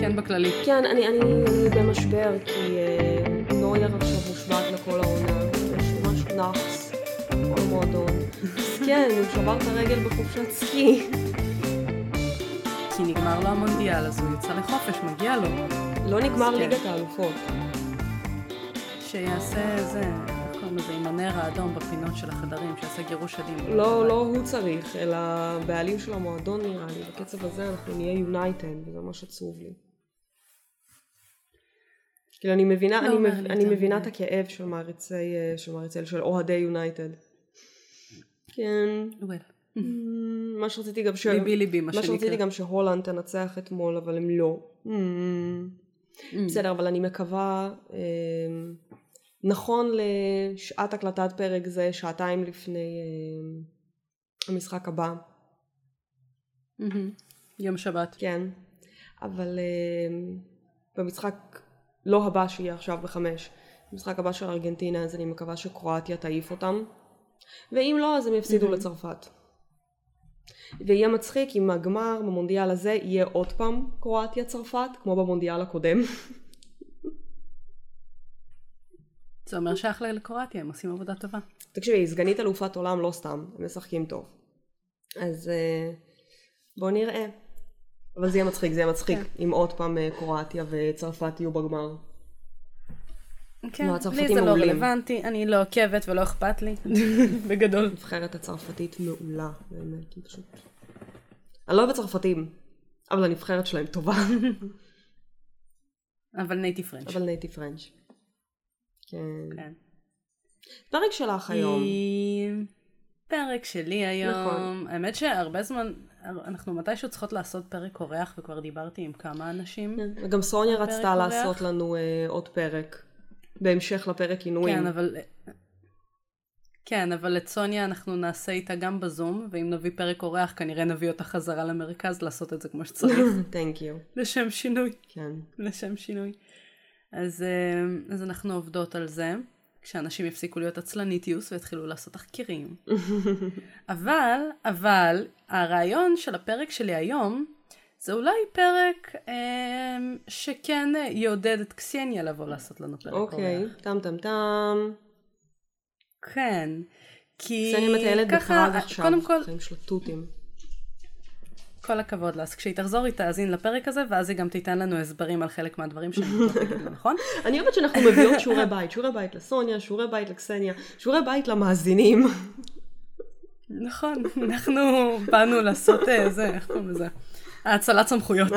כן, בכללי. כן, אני, אני, אני במשבר, כי אה, נויר עכשיו מושבת לכל העונה. יש ממש נאחס, כל המועדון. אז כן, הוא שבר את הרגל בחופשת סקי. כי נגמר לו המונדיאל, אז הוא יצא לחופש, מגיע לו. לא נגמר כן. ליגת האלופות. שיעשה זה, קוראים לזה, עם הנר האדום בפינות של החדרים, שיעשה גירוש הדין. לא, לא הוא צריך, אלא הבעלים של המועדון נראה לי. בקצב הזה אנחנו נהיה יונייטד, וזה ממש עצוב לי. כאילו אני מבינה, לא אני, מב, אני מבינה. את הכאב של מעריצי, אה, של מעריצי, של אוהדי יונייטד. כן. Mm, מה שרציתי גם ש... ליבי ליבי, מה מה שנקרא. שרציתי גם שהולנד תנצח אתמול, אבל הם לא. Mm. Mm. בסדר, אבל אני מקווה, אה, נכון לשעת הקלטת פרק זה, שעתיים לפני אה, המשחק הבא. יום שבת. כן, אבל אה, במשחק לא הבא שיהיה עכשיו בחמש, במשחק הבא של ארגנטינה, אז אני מקווה שקרואטיה תעיף אותם, ואם לא, אז הם יפסידו לצרפת. ויהיה מצחיק אם הגמר במונדיאל הזה יהיה עוד פעם קרואטיה צרפת, כמו במונדיאל הקודם. זה אומר שאחלה לקרואטיה, הם עושים עבודה טובה. תקשיבי, היא סגנית אלופת עולם לא סתם, הם משחקים טוב. אז אה, בואו נראה. אבל זה יהיה מצחיק, זה יהיה מצחיק כן. אם עוד פעם אה, קרואטיה וצרפת יהיו בגמר. כן, לא, לי זה לא. רלוונטי, אני לא עוקבת ולא אכפת לי, בגדול. הנבחרת הצרפתית מעולה, באמת, היא פשוט... אני לא אוהבת צרפתים, אבל הנבחרת שלהם טובה. אבל native French. אבל native French. כן. כן. פרק שלך היום. היא- פרק שלי היום. נכון. האמת שהרבה זמן, אנחנו מתישהו צריכות לעשות פרק אורח, וכבר דיברתי עם כמה אנשים. כן, וגם סוניה רצתה אורח. לעשות לנו אה, עוד פרק. בהמשך לפרק עינויים. כן, אבל... כן, אבל את סוניה אנחנו נעשה איתה גם בזום, ואם נביא פרק אורח, כנראה נביא אותה חזרה למרכז לעשות את זה כמו שצריך. Thank you. לשם שינוי. כן. לשם שינוי. אז, אה, אז אנחנו עובדות על זה, כשאנשים יפסיקו להיות עצלניטיוס ויתחילו לעשות תחקירים. אבל, אבל, הרעיון של הפרק שלי היום, זה אולי פרק אה, שכן יעודד את קסניה לבוא לעשות לנו פרק אוקיי, אורח. טם טם טם. כן. כי סניה מטיילת ככה, בפראג עכשיו. קודם כל, חיים של תותים. כל הכבוד לה. אז כשהיא תחזור היא תאזין לפרק הזה, ואז היא גם תיתן לנו הסברים על חלק מהדברים שאני לא נכון? אני אוהבת שאנחנו מביאות שיעורי בית. שיעורי בית לסוניה, שיעורי בית לקסניה, שיעורי בית למאזינים. נכון, אנחנו באנו לעשות אה, זה, איך קוראים לזה? האצלת סמכויות.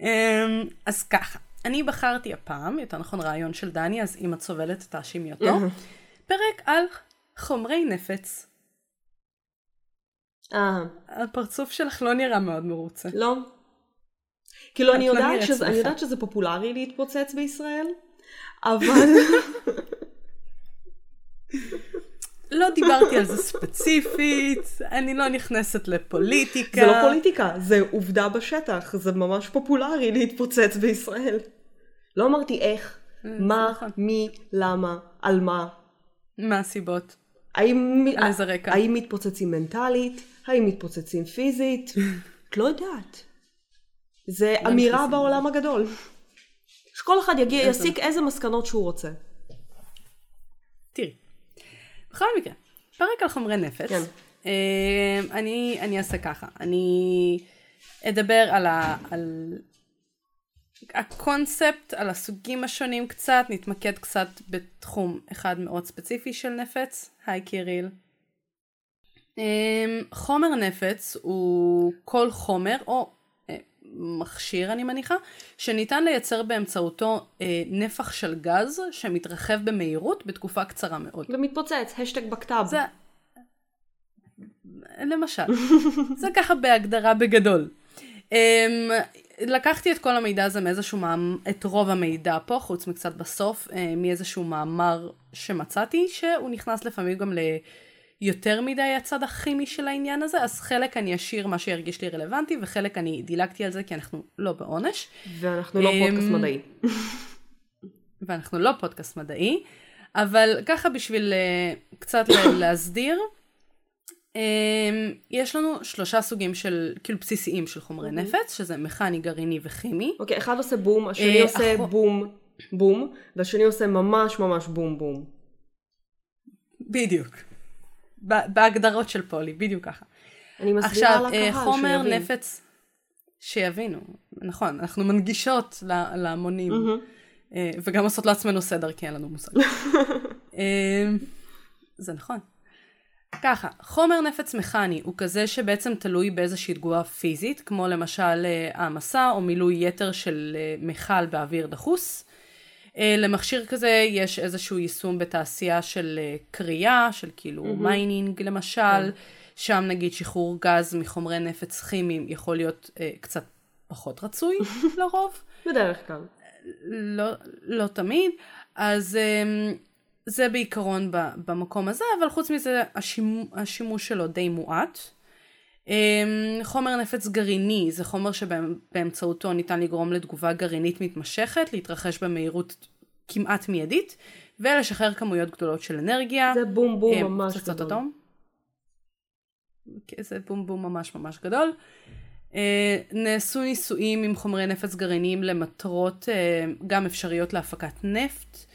אמ, אז ככה, אני בחרתי הפעם, יותר נכון רעיון של דני, אז אם את סובלת תאשימי אותו, פרק על חומרי נפץ. אה, הפרצוף שלך לא נראה מאוד מרוצה. לא. כאילו, אני לא יודעת שזה- אני. יודעת שזה פופולרי להתפוצץ בישראל, אבל... לא דיברתי על זה ספציפית, אני לא נכנסת לפוליטיקה. זה לא פוליטיקה, זה עובדה בשטח, זה ממש פופולרי להתפוצץ בישראל. לא אמרתי איך, מה, נכון. מי, למה, על מה. מה הסיבות? האם, איזה רקע? האם מתפוצצים מנטלית? האם מתפוצצים פיזית? את לא יודעת. זה אמירה בעולם הגדול. שכל אחד יגיע, יסיק איזה מסקנות שהוא רוצה. תראי, בכל מקרה, פרק על חומרי נפץ. כן. אה, אני, אני אעשה ככה, אני אדבר על, ה, על הקונספט, על הסוגים השונים קצת, נתמקד קצת בתחום אחד מאוד ספציפי של נפץ. היי קיריל. אה, חומר נפץ הוא כל חומר או אה, מכשיר אני מניחה, שניתן לייצר באמצעותו אה, נפח של גז שמתרחב במהירות בתקופה קצרה מאוד. ומתפוצץ, השטג בכתב. זה... למשל. זה ככה בהגדרה בגדול. Um, לקחתי את כל המידע הזה מאיזשהו מאמר, את רוב המידע פה, חוץ מקצת בסוף, uh, מאיזשהו מאמר שמצאתי, שהוא נכנס לפעמים גם ליותר מדי הצד הכימי של העניין הזה, אז חלק אני אשאיר מה שירגיש לי רלוונטי, וחלק אני דילגתי על זה כי אנחנו לא בעונש. ואנחנו לא אמ, פודקאסט מדעי. ואנחנו לא פודקאסט מדעי, אבל ככה בשביל uh, קצת לה- להסדיר, יש לנו שלושה סוגים של, כאילו בסיסיים של חומרי אוקיי. נפץ, שזה מכני, גרעיני וכימי. אוקיי, אחד עושה בום, השני אה, עושה אחו- בום, בום, והשני עושה ממש ממש בום בום. בדיוק. בהגדרות של פולי, בדיוק ככה. אני מסבירה עכשיו, אה, לקהל חומר שיבין. נפץ, שיבינו, נכון, אנחנו מנגישות להמונים. אה, וגם עושות לעצמנו סדר, כי אין לנו מושג. זה נכון. ככה, חומר נפץ מכני הוא כזה שבעצם תלוי באיזושהי תגובה פיזית, כמו למשל אה, העמסה או מילוי יתר של אה, מכל באוויר דחוס. אה, למכשיר כזה יש איזשהו יישום בתעשייה של אה, קריאה, של כאילו mining למשל, שם נגיד שחרור גז מחומרי נפץ כימיים יכול להיות אה, קצת פחות רצוי לרוב. בדרך כלל. לא, לא תמיד, אז um, זה בעיקרון במקום הזה, אבל חוץ מזה השימוש, השימוש שלו די מועט. Um, חומר נפץ גרעיני זה חומר שבאמצעותו ניתן לגרום לתגובה גרעינית מתמשכת, להתרחש במהירות כמעט מיידית, ולשחרר כמויות גדולות של אנרגיה. זה בום בום אה, ממש פצצות גדול. אטום. כן, זה בום בום ממש ממש גדול. אה, נעשו ניסויים עם חומרי נפץ גרעיניים למטרות גם אפשריות להפקת נפט.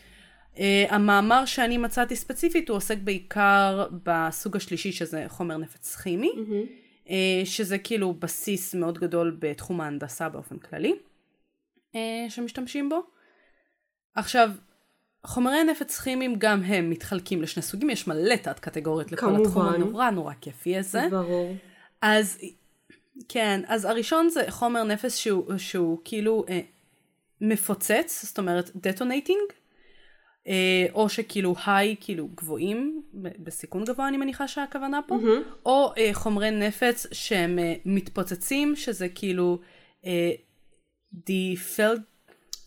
אה, המאמר שאני מצאתי ספציפית הוא עוסק בעיקר בסוג השלישי שזה חומר נפץ כימי, מהמם. אה, שזה כאילו בסיס מאוד גדול בתחום ההנדסה באופן כללי, אה, שמשתמשים בו. עכשיו, חומרי נפץ כימיים גם הם מתחלקים לשני סוגים, יש מלא תת קטגוריות לכל התחום כמובן. הנורא נורא כיפי הזה. ברור. אז כן, אז הראשון זה חומר נפץ שהוא, שהוא כאילו אה, מפוצץ, זאת אומרת detonating, או שכאילו high, כאילו גבוהים, בסיכון גבוה אני מניחה שהכוונה פה, מהמם. או אה, חומרי נפץ שהם אה, מתפוצצים, שזה כאילו אה, defl...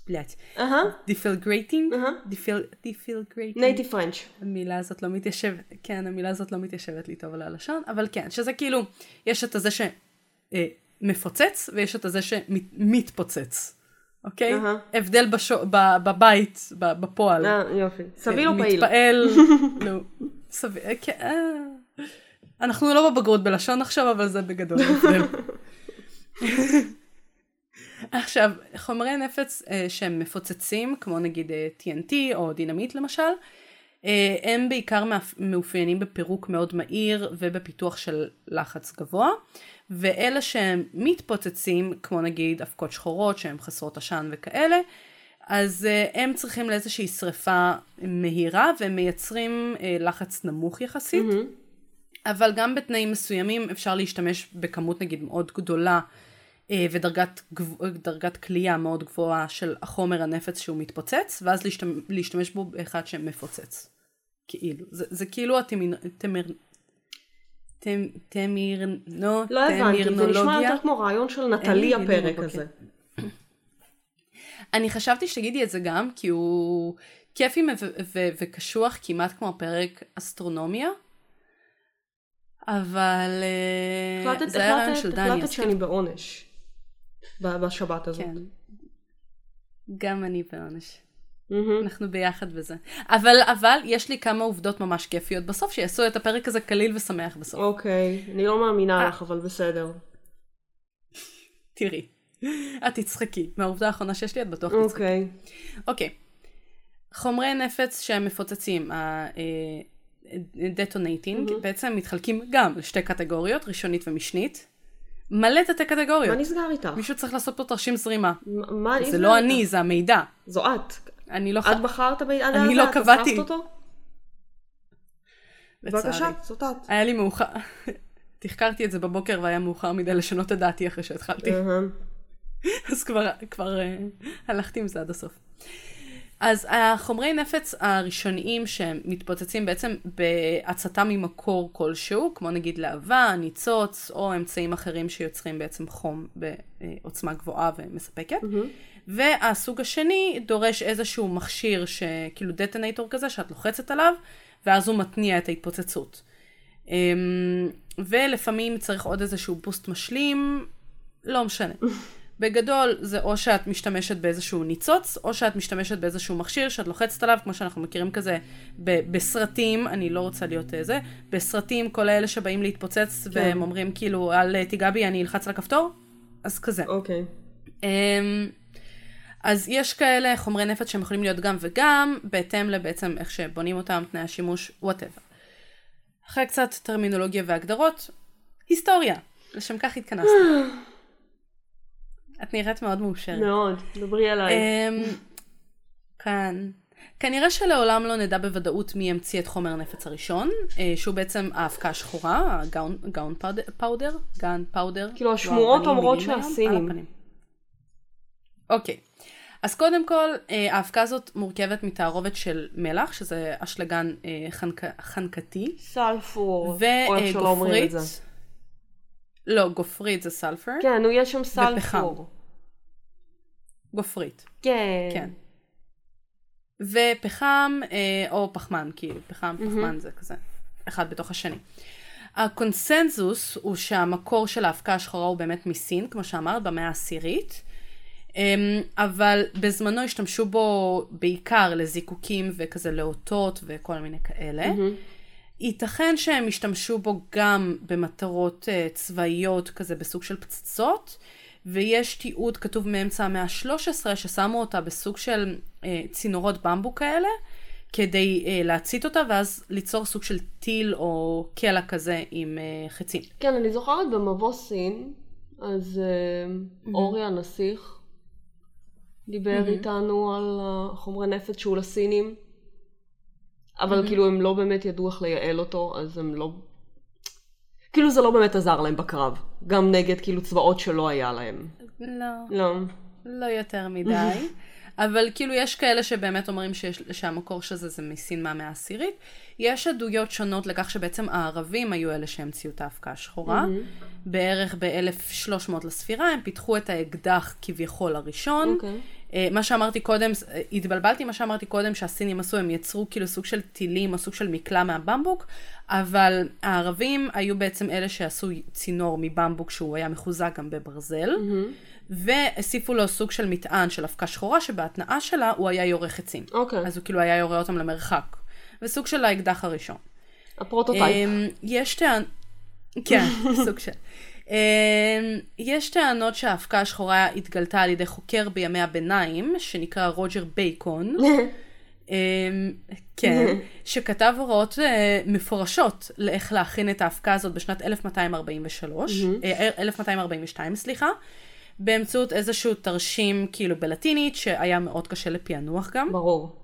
בלט. אהה. Deflagrating? Deflagrating? Native French. המילה הזאת לא מתיישבת, כן, המילה הזאת לא מתיישבת לי טוב על הלשון, אבל כן, שזה כאילו, יש את הזה שמפוצץ, ויש את הזה שמתפוצץ, אוקיי? אהה. הבדל בשו, ב, בבית, ב, בפועל. אה, יופי. סביל או פעיל? מתפעל, לא, סביל, אה, כן, אה. אנחנו לא בבגרות בלשון עכשיו, אבל זה בגדול ההבדל. עכשיו, חומרי נפץ אה, שהם מפוצצים, כמו נגיד אה, TNT או דינמיט למשל, הם בעיקר מאופיינים בפירוק מאוד מהיר ובפיתוח של לחץ גבוה, ואלה שהם מתפוצצים, כמו נגיד אבקות שחורות שהן חסרות עשן וכאלה, אז אה, הם צריכים לאיזושהי שריפה מהירה והם מייצרים אה, לחץ נמוך יחסית. מהמם. אבל גם בתנאים מסוימים אפשר להשתמש בכמות נגיד מאוד גדולה אה, ודרגת גב- דרגת כליאה מאוד גבוהה של החומר הנפץ שהוא מתפוצץ, ואז להשתמש, להשתמש בו באחד שמפוצץ. כאילו, זה, זה כאילו התמיר... תמיר... לא הבנתי, זה נשמע. יותר כמו רעיון של נטלי הפרק. הזה. אני חשבתי שתגידי את זה גם, כי הוא כיפי וקשוח כמעט כמו הפרק אסטרונומיה. אבל אה, זה היה רעיון של דני, החלטת שאני בעונש. בשבת הזאת. כן. גם אני בעונש. מהמם. אנחנו ביחד בזה. אבל, אבל יש לי כמה עובדות ממש כיפיות בסוף, שיעשו את הפרק הזה קליל ושמח בסוף. אוקיי, אני לא מאמינה אה. לך, אבל בסדר. תראי. את תצחקי. מהעובדה האחרונה שיש לי, את בטוח תצחקי. אוקיי. אוקיי. חומרי נפץ שהם מפוצצים, ה-detonating, בעצם מתחלקים גם לשתי קטגוריות, ראשונית ומשנית. מלא תתי מה קטגוריות. נסגר איתך? מישהו צריך לעשות פה תרשים זרימה. מה נסגר זה לא איתך? אני, זה המידע. זו את. אני לא... את בחרת בידע הזה? אני לא את קבעתי. אותו? בבקשה. זאת את. היה לי מאוחר. תחקרתי את זה בבוקר והיה מאוחר מדי לשנות את דעתי אחרי שהתחלתי. אז כבר, uh, הלכתי עם זה עד הסוף. אז החומרי נפץ הראשוניים שהם מתפוצצים בעצם בהצתה ממקור כלשהו, כמו נגיד להבה, ניצוץ, או אמצעים אחרים שיוצרים בעצם חום בעוצמה גבוהה ומספקת. והסוג השני דורש איזשהו מכשיר שכאילו דטנטור כזה שאת לוחצת עליו, ואז הוא מתניע את ההתפוצצות. אמ, ולפעמים צריך עוד איזשהו boost משלים, לא משנה. בגדול זה או שאת משתמשת באיזשהו ניצוץ, או שאת משתמשת באיזשהו מכשיר שאת לוחצת עליו, כמו שאנחנו מכירים כזה ב- בסרטים, אני לא רוצה להיות אה, בסרטים כל האלה שבאים להתפוצץ כן. והם אומרים כאילו, אל תיגע בי, אני אלחץ על הכפתור, אז כזה. אוקיי. Um, אז יש כאלה חומרי נפץ שהם יכולים להיות גם וגם, בהתאם לבעצם איך שבונים אותם, תנאי השימוש, whatever. אחרי קצת טרמינולוגיה והגדרות, היסטוריה. לשם כך התכנסנו. את נראית מאוד מאושרת. מאוד, דברי עליי. אמ, כאן. כנראה שלעולם לא נדע בוודאות מי המציא את חומר הנפץ הראשון, אה, שהוא בעצם האבקה השחורה, הגאון פאודר, גאון פאודר. כאילו השמועות אומרות שהסינים. אוקיי. אז קודם כל, אה, האבקה הזאת מורכבת מתערובת של מלח, שזה אשלגן אה, חנק, חנקתי. סלפור, או איך שלא אומרים את זה. לא, גופרית זה סלפר. כן, נו, יש שם סלפור. גופרית. כן. כן. ופחם, אה, או פחמן, כאילו, פחם, mm-hmm. פחמן זה כזה, אחד בתוך השני. הקונסנזוס הוא שהמקור של האבקה השחורה הוא באמת מסין, כמו שאמרת, במאה העשירית. אמ, אבל בזמנו השתמשו בו בעיקר לזיקוקים וכזה לאותות וכל מיני כאלה. Mm-hmm. ייתכן שהם השתמשו בו גם במטרות uh, צבאיות כזה בסוג של פצצות, ויש תיעוד כתוב מאמצע המאה ה-13 ששמו אותה בסוג של uh, צינורות במבו כאלה, כדי uh, להצית אותה ואז ליצור סוג של טיל או קלע כזה עם uh, חצים. כן, אני זוכרת במבוא סין, אז uh, mm-hmm. אורי הנסיך דיבר mm-hmm. איתנו על חומרי נפץ שהוא לסינים, אבל mm-hmm. כאילו הם לא באמת ידעו איך לייעל אותו, אז הם לא... כאילו זה לא באמת עזר להם בקרב, גם נגד כאילו צבאות שלא היה להם. לא. לא. לא יותר מדי. אבל כאילו יש כאלה שבאמת אומרים שיש, שהמקור של זה זה מסין מהמאה העשירית. יש עדויות שונות לכך שבעצם הערבים היו אלה שהמציאו את האבקה השחורה. Mm-hmm. בערך ב-1300 לספירה הם פיתחו את האקדח כביכול הראשון. Okay. אוקיי. אה, מה שאמרתי קודם, אה, התבלבלתי מה שאמרתי קודם שהסינים עשו, הם יצרו כאילו סוג של טילים או סוג של מקלע מהבמבוק, אבל הערבים היו בעצם אלה שעשו צינור מבמבוק שהוא היה מחוזק גם בברזל, mm-hmm. והוסיפו לו סוג של מטען של אבקה שחורה, שבהתנעה שלה הוא היה יורה חצים. אוקיי. Okay. אז הוא כאילו היה יורה אותם למרחק. וסוג של האקדח הראשון. ה prototype. אמ, יש טען... כן, סוג של. אמ, יש טענות שהאבקה השחורה התגלתה על ידי חוקר בימי הביניים, שנקרא רוג'ר בייקון. אמ, כן, שכתב הוראות אה, מפורשות לאיך להכין את האבקה הזאת בשנת 1243, 1242, אה, סליחה, באמצעות איזשהו תרשים כאילו בלטינית, שהיה מאוד קשה לפענוח גם. ברור.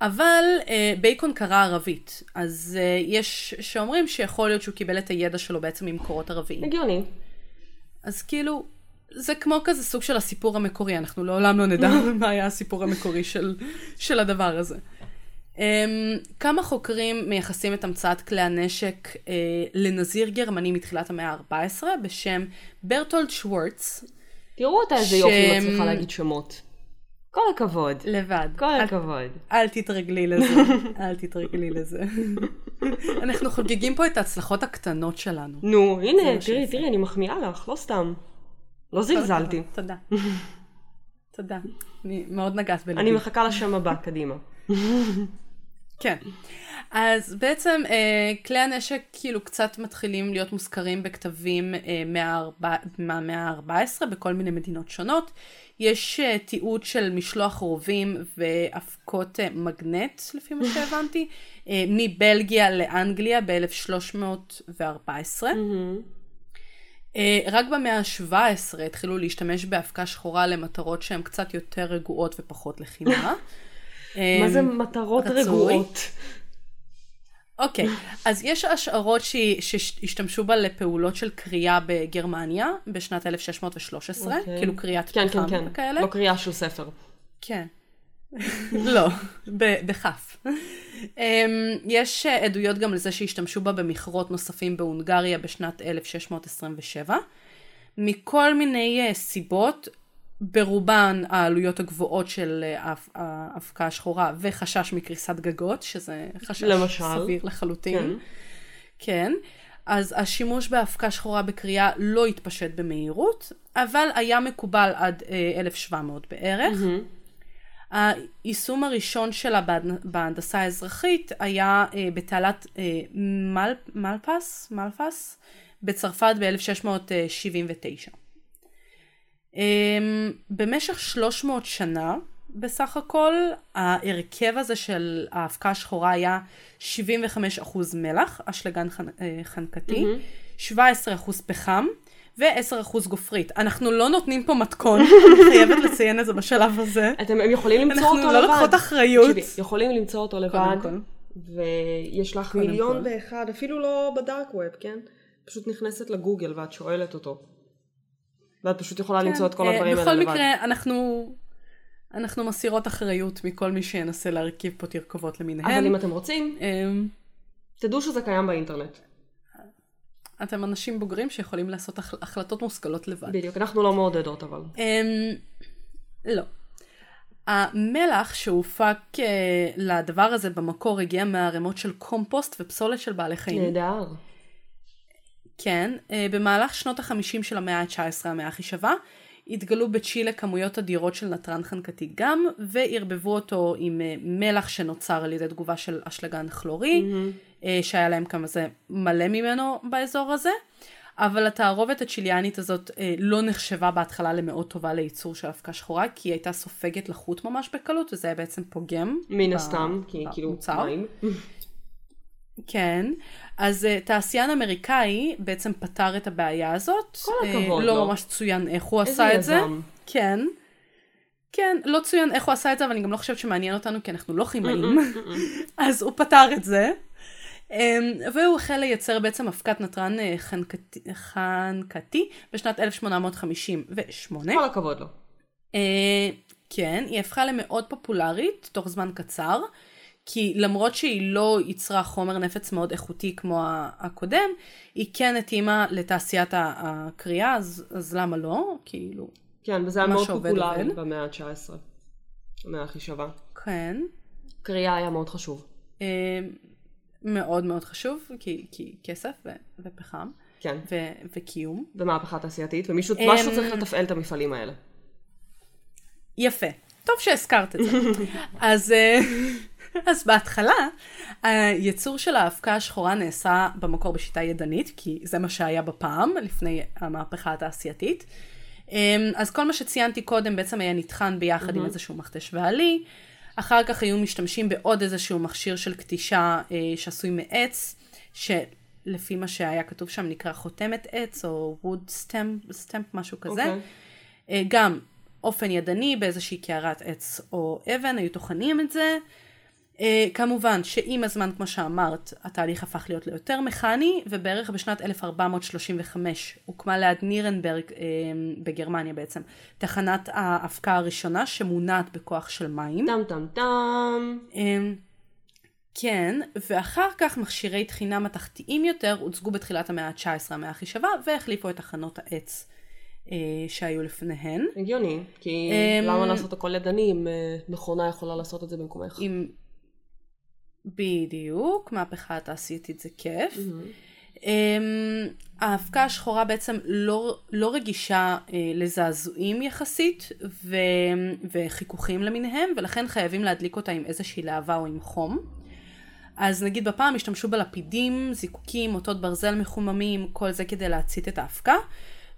אבל אה, בייקון קרא ערבית, אז אה, יש שאומרים שיכול להיות שהוא קיבל את הידע שלו בעצם ממקורות ערביים. הגיוני. אז כאילו, זה כמו כזה סוג של הסיפור המקורי, אנחנו לעולם לא נדע מה היה הסיפור המקורי של, של הדבר הזה. Um, כמה חוקרים מייחסים את המצאת כלי הנשק uh, לנזיר גרמני מתחילת המאה ה-14 בשם ברטולד שוורץ. תראו אותה איזה ש... יופי מצליחה להגיד שמות. כל הכבוד. לבד. כל אל, הכבוד. אל תתרגלי לזה, אל תתרגלי לזה. אנחנו חוגגים פה את ההצלחות הקטנות שלנו. נו, הנה, תראי, תראי, אני מחמיאה לך, לא סתם. לא זלזלתי. תודה. תודה. אני מאוד נגעת בלבי. אני מחכה לשם הבא, קדימה. כן. אז בעצם אה, כלי הנשק כאילו קצת מתחילים להיות מוזכרים בכתבים אה, מהמאה ה-14 בכל מיני מדינות שונות. יש uh, תיעוד של משלוח רובים ואבקות uh, מגנט, לפי מה שהבנתי, uh, מבלגיה לאנגליה ב-1314. Mm-hmm. Uh, רק במאה ה-17 התחילו להשתמש באבקה שחורה למטרות שהן קצת יותר רגועות ופחות לחימה. מה זה מטרות רגועות? אוקיי, okay. אז יש השערות שהשתמשו בה לפעולות של קריאה בגרמניה בשנת 1613, okay. אוקיי. כאילו קריאת כן, פחם כן, כן. וכאלה. לא קריאה של ספר. כן. לא, בכף. Um, יש עדויות גם לזה שהשתמשו בה במכרות נוספים בהונגריה בשנת 1627. מכל מיני uh, סיבות, ברובן העלויות הגבוהות של אה, האבקה השחורה וחשש מקריסת גגות, שזה חשש למשל. סביר לחלוטין. כן. כן. אז השימוש באבקה שחורה בקריאה לא התפשט במהירות, אבל היה מקובל עד אה, 1700 בערך. היישום הראשון שלה בהנ- בהנדסה האזרחית היה אה, בתעלת אה, מל, מלפס, מלפס בצרפת ב-1679. אמ, במשך 300 שנה בסך הכל, ההרכב הזה של האבקה השחורה היה 75% מלח, אשלגן חנ... אה, חנקתי, 17% פחם ו-10% גופרית. אנחנו לא נותנים פה מתכון, אני חייבת לציין את זה בשלב הזה. אתם, הם יכולים למצוא אנחנו אותו לא לבד. לוקחות אחריות. תקשיבי, יכולים למצוא אותו לבד. ויש לך מיליון. ואחד, אפילו לא בדארק ווב, כן? פשוט נכנסת לגוגל ואת שואלת אותו. ואת פשוט יכולה למצוא את כל אה, הדברים האלה בכל לבד. מקרה, אנחנו... אנחנו מסירות אחריות מכל מי שינסה להרכיב פה תרכובות למיניהן. אבל אם אתם רוצים, אמ, תדעו שזה קיים באינטרנט. אתם אנשים בוגרים שיכולים לעשות החל- החלטות מושכלות לבד. בדיוק, אנחנו לא מעודדות אבל. אמ, לא. המלח שהופק אה, לדבר הזה במקור הגיע מערימות של קומפוסט ופסולת של בעלי חיים. נהדר. כן, אה, במהלך שנות החמישים של המאה ה-19, המאה הכי שווה, התגלו בצ'ילה כמויות אדירות של נתרן חנקתי גם, וערבבו אותו עם אה, מלח שנוצר על ידי תגובה של אשלגן כלורי, אה, שהיה להם כמה זה מלא ממנו באזור הזה. אבל התערובת הצ'יליאנית הזאת אה, לא נחשבה בהתחלה למאוד טובה לייצור של אבקה שחורה, כי היא הייתה סופגת לחות ממש בקלות, וזה היה בעצם פוגם. מן הסתם, כי כאילו במוצר. מים. כן, אז uh, תעשיין אמריקאי בעצם פתר את הבעיה הזאת. כל אה, הכבוד לא לו. ממש צוין איך הוא איזה עשה את זה. יזם. כן. כן, לא צוין איך הוא עשה את זה, אבל אני גם לא חושבת שמעניין אותנו, כי אנחנו לא כימאים. אז הוא פתר את זה. אמ, והוא החל לייצר בעצם אבקת נתרן אה, חנקתי, חנקתי בשנת 1858. כל הכבוד לו. אה, כן, היא הפכה למאוד פופולרית תוך זמן קצר, כי למרות שהיא לא ייצרה חומר נפץ מאוד איכותי כמו הקודם, היא כן התאימה לתעשיית הקריאה, אז, אז למה לא? כאילו, כן, וזה היה מאוד פופולרי. במאה ה-19. המאה הכי שווה. כן. קריאה היה מאוד חשוב. אה, מאוד מאוד חשוב, כי, כי כסף ו- ופחם כן. ו- וקיום. ומהפכה תעשייתית, ומישהו אמ, צריך לתפעל את המפעלים האלה. יפה. טוב שהזכרת את זה. אז, אה, אז בהתחלה, הייצור של האבקה השחורה נעשה במקור בשיטה ידנית, כי זה מה שהיה בפעם, לפני המהפכה התעשייתית. אה, אז כל מה שציינתי קודם בעצם היה נטחן ביחד עם איזשהו מכתש ועלי. אחר כך היו משתמשים בעוד איזשהו מכשיר של קטישה אה, שעשוי מעץ, שלפי מה שהיה כתוב שם נקרא חותמת עץ, או wood stamp, stamp משהו כזה. אוקיי. אה, גם אופן ידני באיזושהי קערת עץ או אבן, היו טוחנים את זה. אה, כמובן שעם הזמן, כמו שאמרת, התהליך הפך להיות ליותר מכני, ובערך בשנת 1435 הוקמה ליד נירנברג אה, בגרמניה בעצם, תחנת האבקה הראשונה שמונעת בכוח של מים. טם טם טם. אמ, כן, ואחר כך מכשירי טחינה מתכתיים יותר הוצגו בתחילת המאה ה-19, המאה הכי שווה, והחליפו את תחנות העץ אה, שהיו לפניהן. הגיוני, כי אמ, למה לעשות הכל ידני אם אה, מכונה יכולה לעשות את זה במקומך? עם... בדיוק, מהפכה התעשייתית זה כיף. אמ, האבקה השחורה בעצם לא, לא רגישה אה, לזעזועים יחסית ו, וחיכוכים למיניהם, ולכן חייבים להדליק אותה עם איזושהי להבה או עם חום. אז נגיד בפעם השתמשו בלפידים, זיקוקים, אותות ברזל מחוממים, כל זה כדי להצית את האבקה.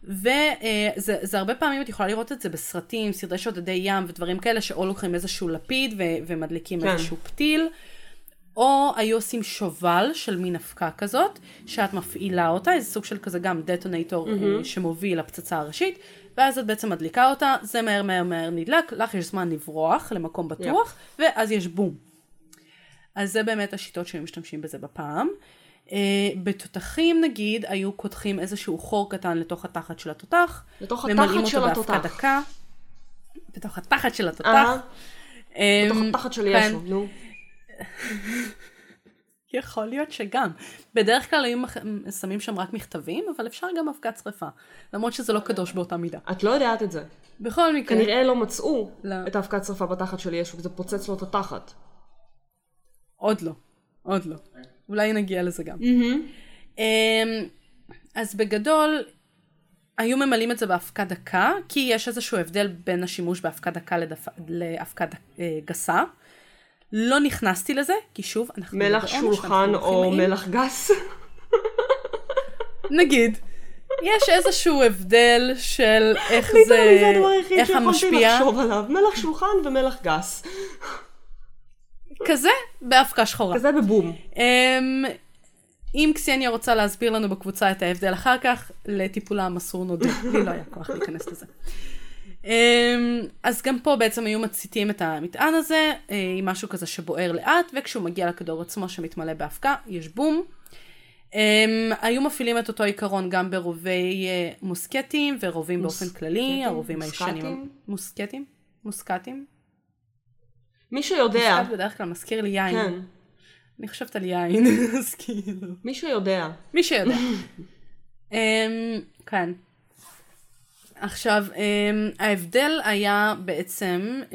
וזה זה הרבה פעמים את יכולה לראות את זה בסרטים, סרטי שודדי ים ודברים כאלה, שאו לוקחים איזשהו לפיד ו- ומדליקים כן. איזשהו פתיל, או היו עושים שובל של מין אבקה כזאת, שאת מפעילה אותה, איזה סוג של כזה גם דטונטור mm-hmm. שמוביל לפצצה הראשית, ואז את בעצם מדליקה אותה, זה מהר מהר מהר נדלק, לך יש זמן לברוח למקום בטוח, yeah. ואז יש בום. אז זה באמת השיטות שהם משתמשים בזה בפעם. Uh, בתותחים נגיד, היו קודחים איזשהו חור קטן לתוך התחת של התותח. לתוך ממלאים התחת של אותו באבקה התותח. דקה. בתוך התחת של התותח. אהה, אמ, בתוך התחת של כן. ישו, נו. יכול להיות שגם. בדרך כלל היו שמים שם רק מכתבים, אבל אפשר גם אבקת שרפה. למרות שזה לא קדוש באותה מידה. את לא יודעת את זה. בכל מקרה, כנראה לא מצאו לא. את האבקת שרפה בתחת של ישו, כי זה פוצץ לו את התחת. עוד לא. עוד לא. אולי נגיע לזה גם. אמ, אז בגדול, היו ממלאים את זה באבקה דקה, כי יש איזשהו הבדל בין השימוש באבקה דקה לדפ... לאבקה ד... אה, גסה. לא נכנסתי לזה, כי שוב, אנחנו... מלח בעונש, שולחן או מלח גס. נגיד. יש איזשהו הבדל של איך זה, זה הדבר היחיד שיכולתי לחשוב עליו. מלח שולחן ומלח גס. כזה באבקה שחורה. כזה בבום. אמ, אם קסניה רוצה להסביר לנו בקבוצה את ההבדל אחר כך, לטיפולה המסור נודה. לי לא היה כוח להיכנס לזה. אמ, אז גם פה בעצם היו מציתים את המטען הזה אה, עם משהו כזה שבוער לאט, וכשהוא מגיע לכדור עצמו שמתמלא באבקה, יש בום. Um, היו מפעילים את אותו עיקרון גם ברובי uh, מוסקטים ורובים באופן כללי? הרובים הישנים. מוסקטים? מוסקטים? מוסקטים? מי שיודע. מוסקט בדרך כלל מזכיר לי יין. כן. אני חושבת על יין, אז כאילו. מי שיודע. מי שיודע. um, כן. עכשיו, um, ההבדל היה בעצם um,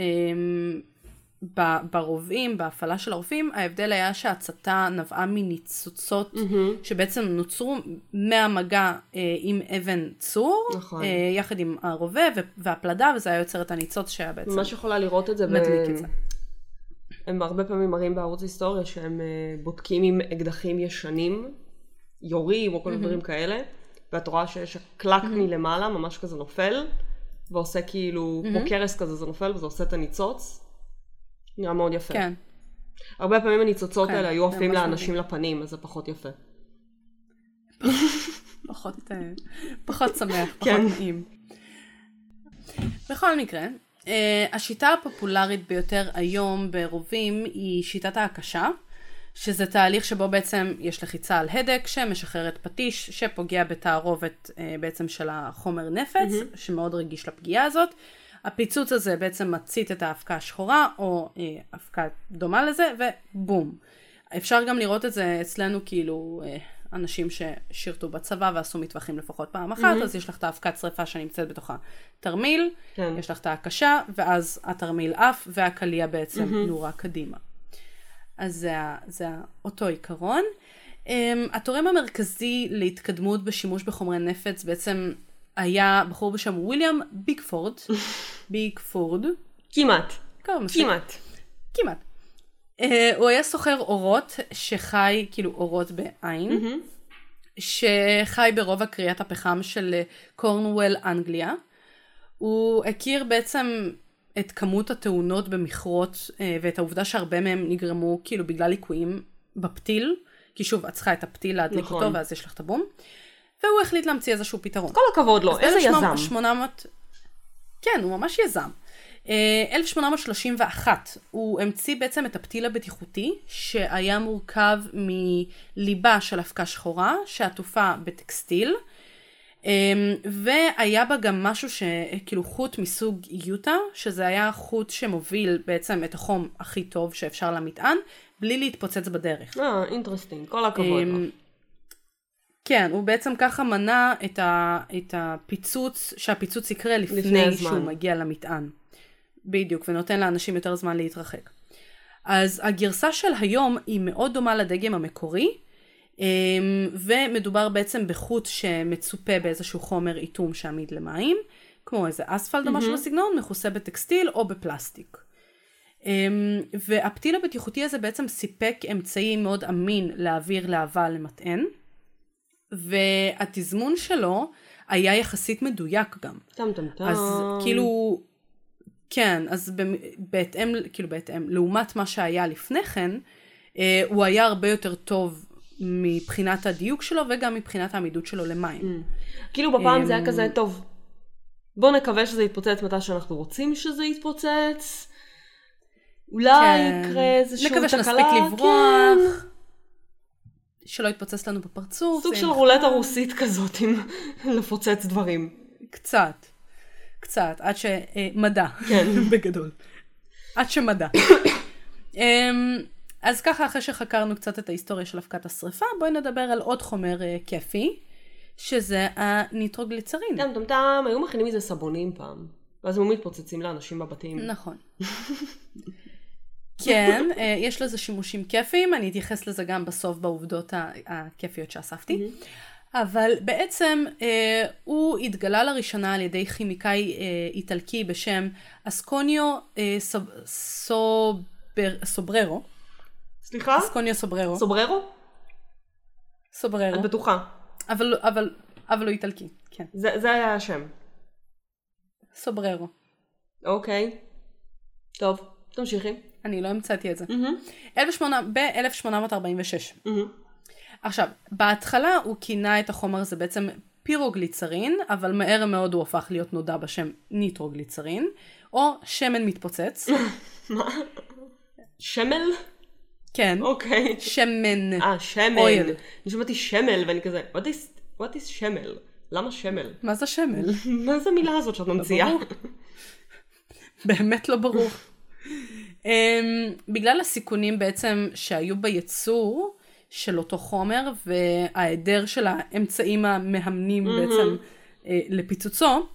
ב- ברובים, בהפעלה של הרובים, ההבדל היה שההצתה נבעה מניצוצות שבעצם נוצרו מהמגע uh, עם אבן צור, נכון. uh, יחד עם הרובה והפלדה, וזה היה יוצר את הניצוץ שהיה בעצם ממש יכולה לראות את זה. ב- מדליק את זה. הם הרבה פעמים מראים בערוץ היסטוריה שהם אה, בודקים עם אקדחים ישנים, יורים או כל מיני דברים כאלה, ואת רואה שיש קלק מלמעלה, ממש כזה נופל, ועושה כאילו, כמו קרס כזה זה נופל וזה עושה את הניצוץ. נראה מאוד יפה. כן. הרבה פעמים הניצוצות כן, האלה היו עפים לאנשים לפנים, אז זה פחות יפה. פחות, אה, פחות שמח, פחות כן. נעים. בכל מקרה, אה, השיטה הפופולרית ביותר היום ברובים היא שיטת ההקשה, שזה תהליך שבו בעצם יש לחיצה על הדק שמשחררת פטיש שפוגע בתערובת אה, בעצם של החומר נפץ, שמאוד רגיש לפגיעה הזאת. הפיצוץ הזה בעצם מצית את האבקה השחורה, או אה, אבקה דומה לזה, ובום. אפשר גם לראות את זה אצלנו כאילו אה, אנשים ששירתו בצבא ועשו מטווחים לפחות פעם אחת, אז יש לך את האבקת שרפה שנמצאת בתוך התרמיל, כן. יש לך את ההקשה, ואז התרמיל עף, והקליע בעצם נורה קדימה. אז זה, זה אותו עיקרון. Um, התורם המרכזי להתקדמות בשימוש בחומרי נפץ בעצם היה בחור בשם וויליאם ביגפורד, ביגפורד, כמעט. כמעט. כמעט. Uh, הוא היה סוחר אורות שחי, כאילו אורות בעין, שחי ברובע קריאת הפחם של אה, קורנוול, אנגליה. הוא הכיר בעצם את כמות התאונות במכרות אה, ואת העובדה שהרבה מהם נגרמו כאילו בגלל ליקויים בפתיל, כי שוב, את צריכה את הפתיל להדליק נכון. אותו ואז יש לך את הבום. והוא החליט להמציא איזשהו פתרון. כל הכבוד לו, איזה יזם. 1800... כן, הוא ממש יזם. אה, 1831, הוא המציא בעצם את הפתיל הבטיחותי, שהיה מורכב מליבה של אבקה שחורה, שעטופה בטקסטיל, אה, והיה בה גם משהו שכאילו חוט מסוג יוטה, שזה היה חוט שמוביל בעצם את החום הכי טוב שאפשר למטען, בלי להתפוצץ בדרך. אה, אינטרסטינג, כל הכבוד. אמ, כן, הוא בעצם ככה מנע את, ה, את הפיצוץ, שהפיצוץ יקרה לפני, לפני הזמן. שהוא מגיע למטען. בדיוק, ונותן לאנשים יותר זמן להתרחק. אז הגרסה של היום היא מאוד דומה לדגם המקורי, ומדובר בעצם בחוט שמצופה באיזשהו חומר איתום שעמיד למים, כמו איזה אספלט או משהו בסגנון, מכוסה בטקסטיל או בפלסטיק. אמ, והפתיל הבטיחותי הזה בעצם סיפק אמצעי מאוד אמין להעביר להבה למטען, והתזמון שלו היה יחסית מדויק גם. טם טם טם. אז כאילו, כן, אז בהתאם, כאילו בהתאם, לעומת מה שהיה לפני כן, אה, הוא היה הרבה יותר טוב מבחינת הדיוק שלו וגם מבחינת העמידות שלו למים. כאילו בפעם זה היה אמ, כזה, טוב, בוא נקווה שזה יתפוצץ מתי שאנחנו רוצים שזה יתפוצץ. אולי כן. יקרה איזושהי תקלה. נקווה שנספיק כן. לברוח, שלא יתפוצץ לנו בפרצוף. סוג של. רולטה רוסית כזאת עם לפוצץ דברים. קצת, קצת, עד שמדע, כן. בגדול. עד שמדע. אז ככה, אחרי שחקרנו קצת את ההיסטוריה של אבקת השרפה, בואי נדבר על עוד חומר אה, כיפי, שזה הניטרוגליצרין. טם טם טם, היו מכינים מזה סבונים פעם. ואז הם מתפוצצים לאנשים בבתים. נכון. כן, אה, יש לזה שימושים כיפיים, אני אתייחס לזה גם בסוף בעובדות הכיפיות שאספתי. אבל בעצם אה, הוא התגלה לראשונה על ידי כימיקאי אה, איטלקי בשם אסקוניו אה, סוב- סובר, סובררו. סליחה? אסקוניו סובררו. סובררו? סובררו. את בטוחה. אבל, אבל, אבל הוא איטלקי, כן. זה זה היה השם. סובררו. אוקיי. טוב, תמשיכי. אני לא המצאתי את זה. מהמם. ב-1846. מהמם. עכשיו, בהתחלה הוא כינה את החומר הזה בעצם פירוגליצרין, אבל מהר מאוד הוא הפך להיות נודע בשם ניטרוגליצרין, או שמן מתפוצץ. שמל? כן, אוקיי. שמן. אה, שמל. אויל. אני שמעתי שמל ואני כזה, what is, what is שמל? למה שמל? מה זה שמל? מה זה המילה הזאת שאת ממציאה? ברור. באמת לא ברור. um, בגלל הסיכונים בעצם שהיו בייצור של אותו חומר וההיעדר של האמצעים המהמנים בעצם uh, לפיצוצו,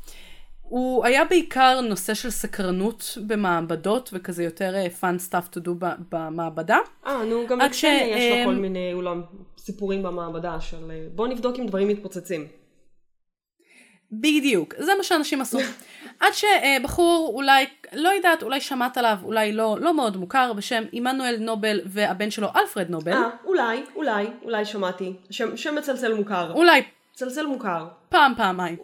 הוא היה בעיקר נושא של סקרנות במעבדות וכזה יותר uh, fun stuff to do במעבדה. אה, נו, גם עד לקסניה ש- יש לה כל אמ, מיני אולם סיפורים במעבדה של אה, בוא נבדוק אם דברים מתפוצצים. בדיוק, זה מה שאנשים עשו. עד שבחור אולי, לא יודעת, אולי שמעת עליו, אולי לא, לא מאוד מוכר, בשם עמנואל נובל והבן שלו אלפרד נובל. אה, אולי, אולי, אולי שמעתי. שם שם מצלצל מוכר. אולי מצלצל מוכר. פעם, פעמיים.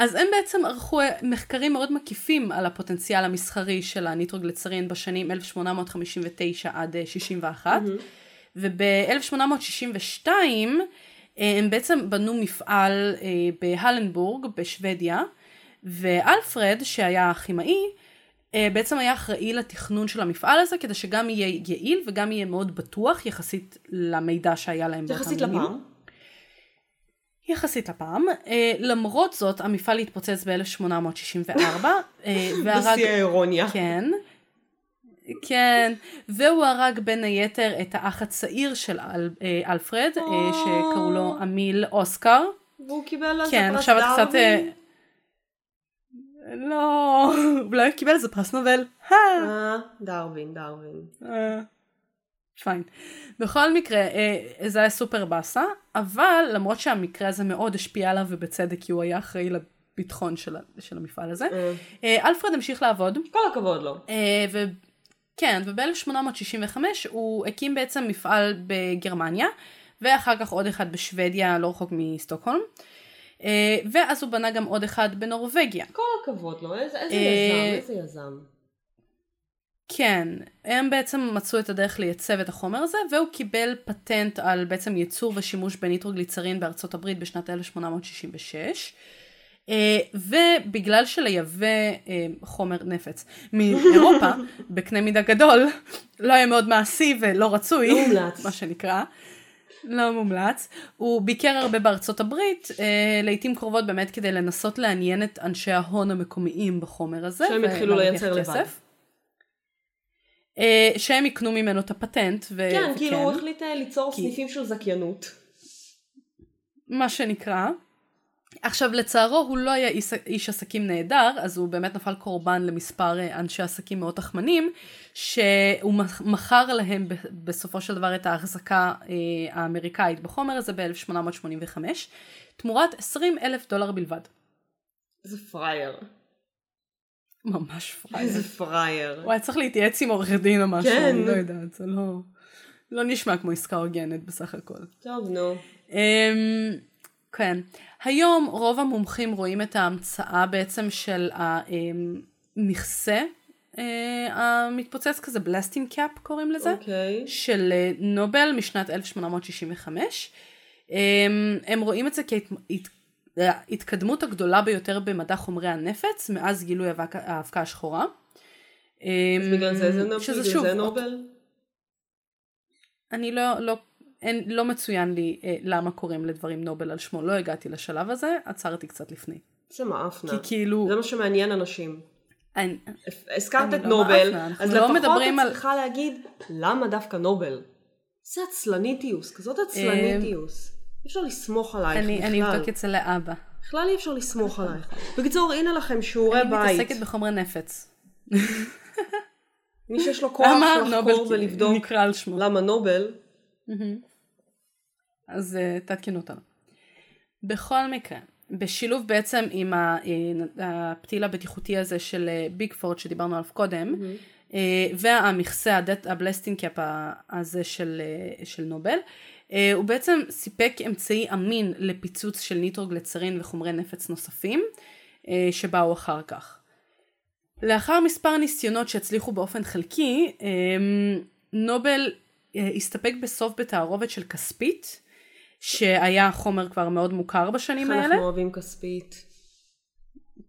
אז הם בעצם ערכו מחקרים מאוד מקיפים על הפוטנציאל המסחרי של הניטרוגליצרין בשנים 1859 עד אה, 61, וב-1862 הם בעצם בנו מפעל אה, בהלנבורג בשוודיה, ואלפרד, שהיה כימאי, אה, בעצם היה אחראי לתכנון של המפעל הזה, כדי שגם יהיה יעיל וגם יהיה מאוד בטוח יחסית למידע שהיה להם יחסית. לפעם. יחסית לפעם. אה, למרות זאת, המפעל התפוצץ ב-1864, אה, והרג... בשיא האירוניה. כן. כן, והוא הרג בין היתר את האח הצעיר של אל, אה, אלפרד, שקראו לו אמיל אוסקר. והוא קיבל על זה כן, פרס עכשיו את קצת... אה, דרווין. לא, אולי הוא קיבל איזה פרס נובל. דרווין, דרווין. פיין. בכל מקרה, אה, זה היה סופר באסה, אבל למרות שהמקרה הזה מאוד השפיע עליו, ובצדק, כי הוא היה אחראי לביטחון של, של המפעל הזה, אה, אה, אלפרד המשיך לעבוד, כל הכבוד לו. אה, ו... כן, וב-1865 הוא הקים בעצם מפעל בגרמניה, ואחר כך עוד אחד בשוודיה, לא רחוק מסטוקהולם. אה, ואז הוא בנה גם עוד אחד בנורבגיה. כל הכבוד לו. איזה איזה יזם, איזה יזם. כן, הם בעצם מצאו את הדרך לייצב את החומר הזה, והוא קיבל פטנט על בעצם ייצור ושימוש בניטרוגליצרין בארצות הברית בשנת 1866. אה, ובגלל שלייבא אה, חומר נפץ מאירופה בקנה מידה גדול, לא היה מאוד מעשי ולא רצוי, לא מומלץ. מה שנקרא. לא מומלץ. הוא ביקר הרבה בארצות הברית, אה, לעיתים קרובות באמת כדי לנסות לעניין את אנשי ההון המקומיים בחומר הזה. שהם ולהרוויח לייצר. לבד. אה, שהם יקנו ממנו את הפטנט. ו- כן, כאילו הוא החליט אה, ליצור כי- סניפים של זכיינות. מה שנקרא. עכשיו לצערו הוא לא היה איש, איש עסקים נהדר, אז הוא באמת נפל קורבן למספר אה, אנשי עסקים מאוד תחמנים, שהוא מכר להם בסופו של דבר את ההחזקה אה, האמריקאית בחומר הזה ב-1885, תמורת 20 אלף דולר בלבד. איזה פראייר. ממש פראייר. איזה פראייר. הוא היה צריך להתייעץ עם עורך דין או משהו, כן. אני לא יודעת, זה לא... לא נשמע כמו עסקה הוגנת בסך הכל. טוב, נו. אמ, כן. היום רוב המומחים רואים את ההמצאה בעצם של המכסה אה, המתפוצץ כזה, blasting cap קוראים לזה, אוקיי. של אה, נובל משנת 1865. אמ, הם רואים את זה כהתקדמות הגדולה ביותר במדע חומרי הנפץ מאז גילוי האבק- האבקה השחורה. אז בגלל זה זה נובל? שזה שוב, זה נובל? אני לא, לא, אין, לא מצוין לי אה, למה קוראים לדברים נובל על שמו, לא הגעתי לשלב הזה, עצרתי קצת לפני. זה מאפנה. כי כאילו, זה מה שמעניין אנשים. אני, הזכרת את לא נובל, מאפנה, אז לא לפחות את על- צריכה להגיד למה דווקא נובל. זה עצלניטיוס, כזאת עצלניטיוס. אי אפשר לסמוך עלייך אני, בכלל. אני אבדוק את זה לאבא. בכלל אי אפשר לסמוך עלייך. בקיצור, הנה לכם שיעורי אני בית. מתעסקת בחומרי נפץ. מי שיש לו כוח לחקור ולבדוק נקרא על שמו? למה נובל, אז uh, תעדכנו אותנו. בכל מקרה, בשילוב בעצם עם אה, הפתיל הבטיחותי הזה של אה, ביקפורד שדיברנו עליו קודם, אה, והמכסה, ה blasting cap הזה של, אה, של נובל, אה, הוא בעצם סיפק אמצעי אמין לפיצוץ של ניטרוגלצרין וחומרי נפץ נוספים אה, שבאו אחר כך. לאחר מספר ניסיונות שהצליחו באופן חלקי, אה, נובל אה, הסתפק בסוף בתערובת של כספית, שהיה חומר כבר מאוד מוכר בשנים איך האלה. אנחנו אוהבים כספית.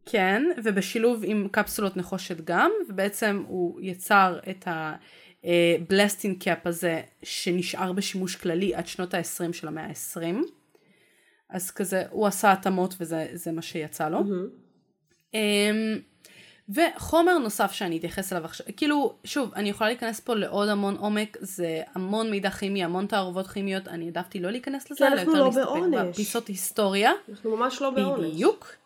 כן, ובשילוב עם קפסולות נחושת גם, ובעצם הוא יצר את הבלסטינג קאפ הזה שנשאר בשימוש כללי עד שנות ה-20 של המאה ה-20. אז כזה, הוא עשה התאמות וזה זה מה שיצא לו. אמ, וחומר נוסף שאני אתייחס אליו עכשיו, כאילו, שוב, אני יכולה להיכנס פה לעוד המון עומק, זה המון מידע כימי, המון תערובות כימיות, אני העדפתי לא להיכנס לזה, אלא אנחנו יותר לא להסתפק בעונש. בפיסות היסטוריה. אנחנו ממש לא בעונש. בדיוק.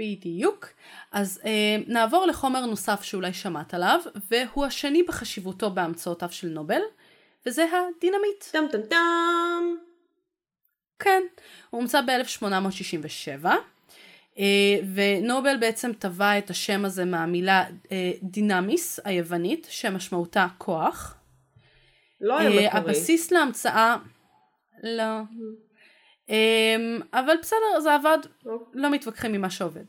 בדיוק. אז אה, נעבור לחומר נוסף שאולי שמעת עליו, והוא השני בחשיבותו בהמצאותיו של נובל, וזה הדינמיט. טם טם טם. כן, הוא הומצא ב-1867, אה, ונובל בעצם טבע את השם הזה מהמילה אה, דינמיס היוונית, שמשמעותה כוח. לא אה, היה מקורי. הבסיס להמצאה, לא. אה, אבל בסדר, זה עבד. לא מתווכחים ממה שעובד.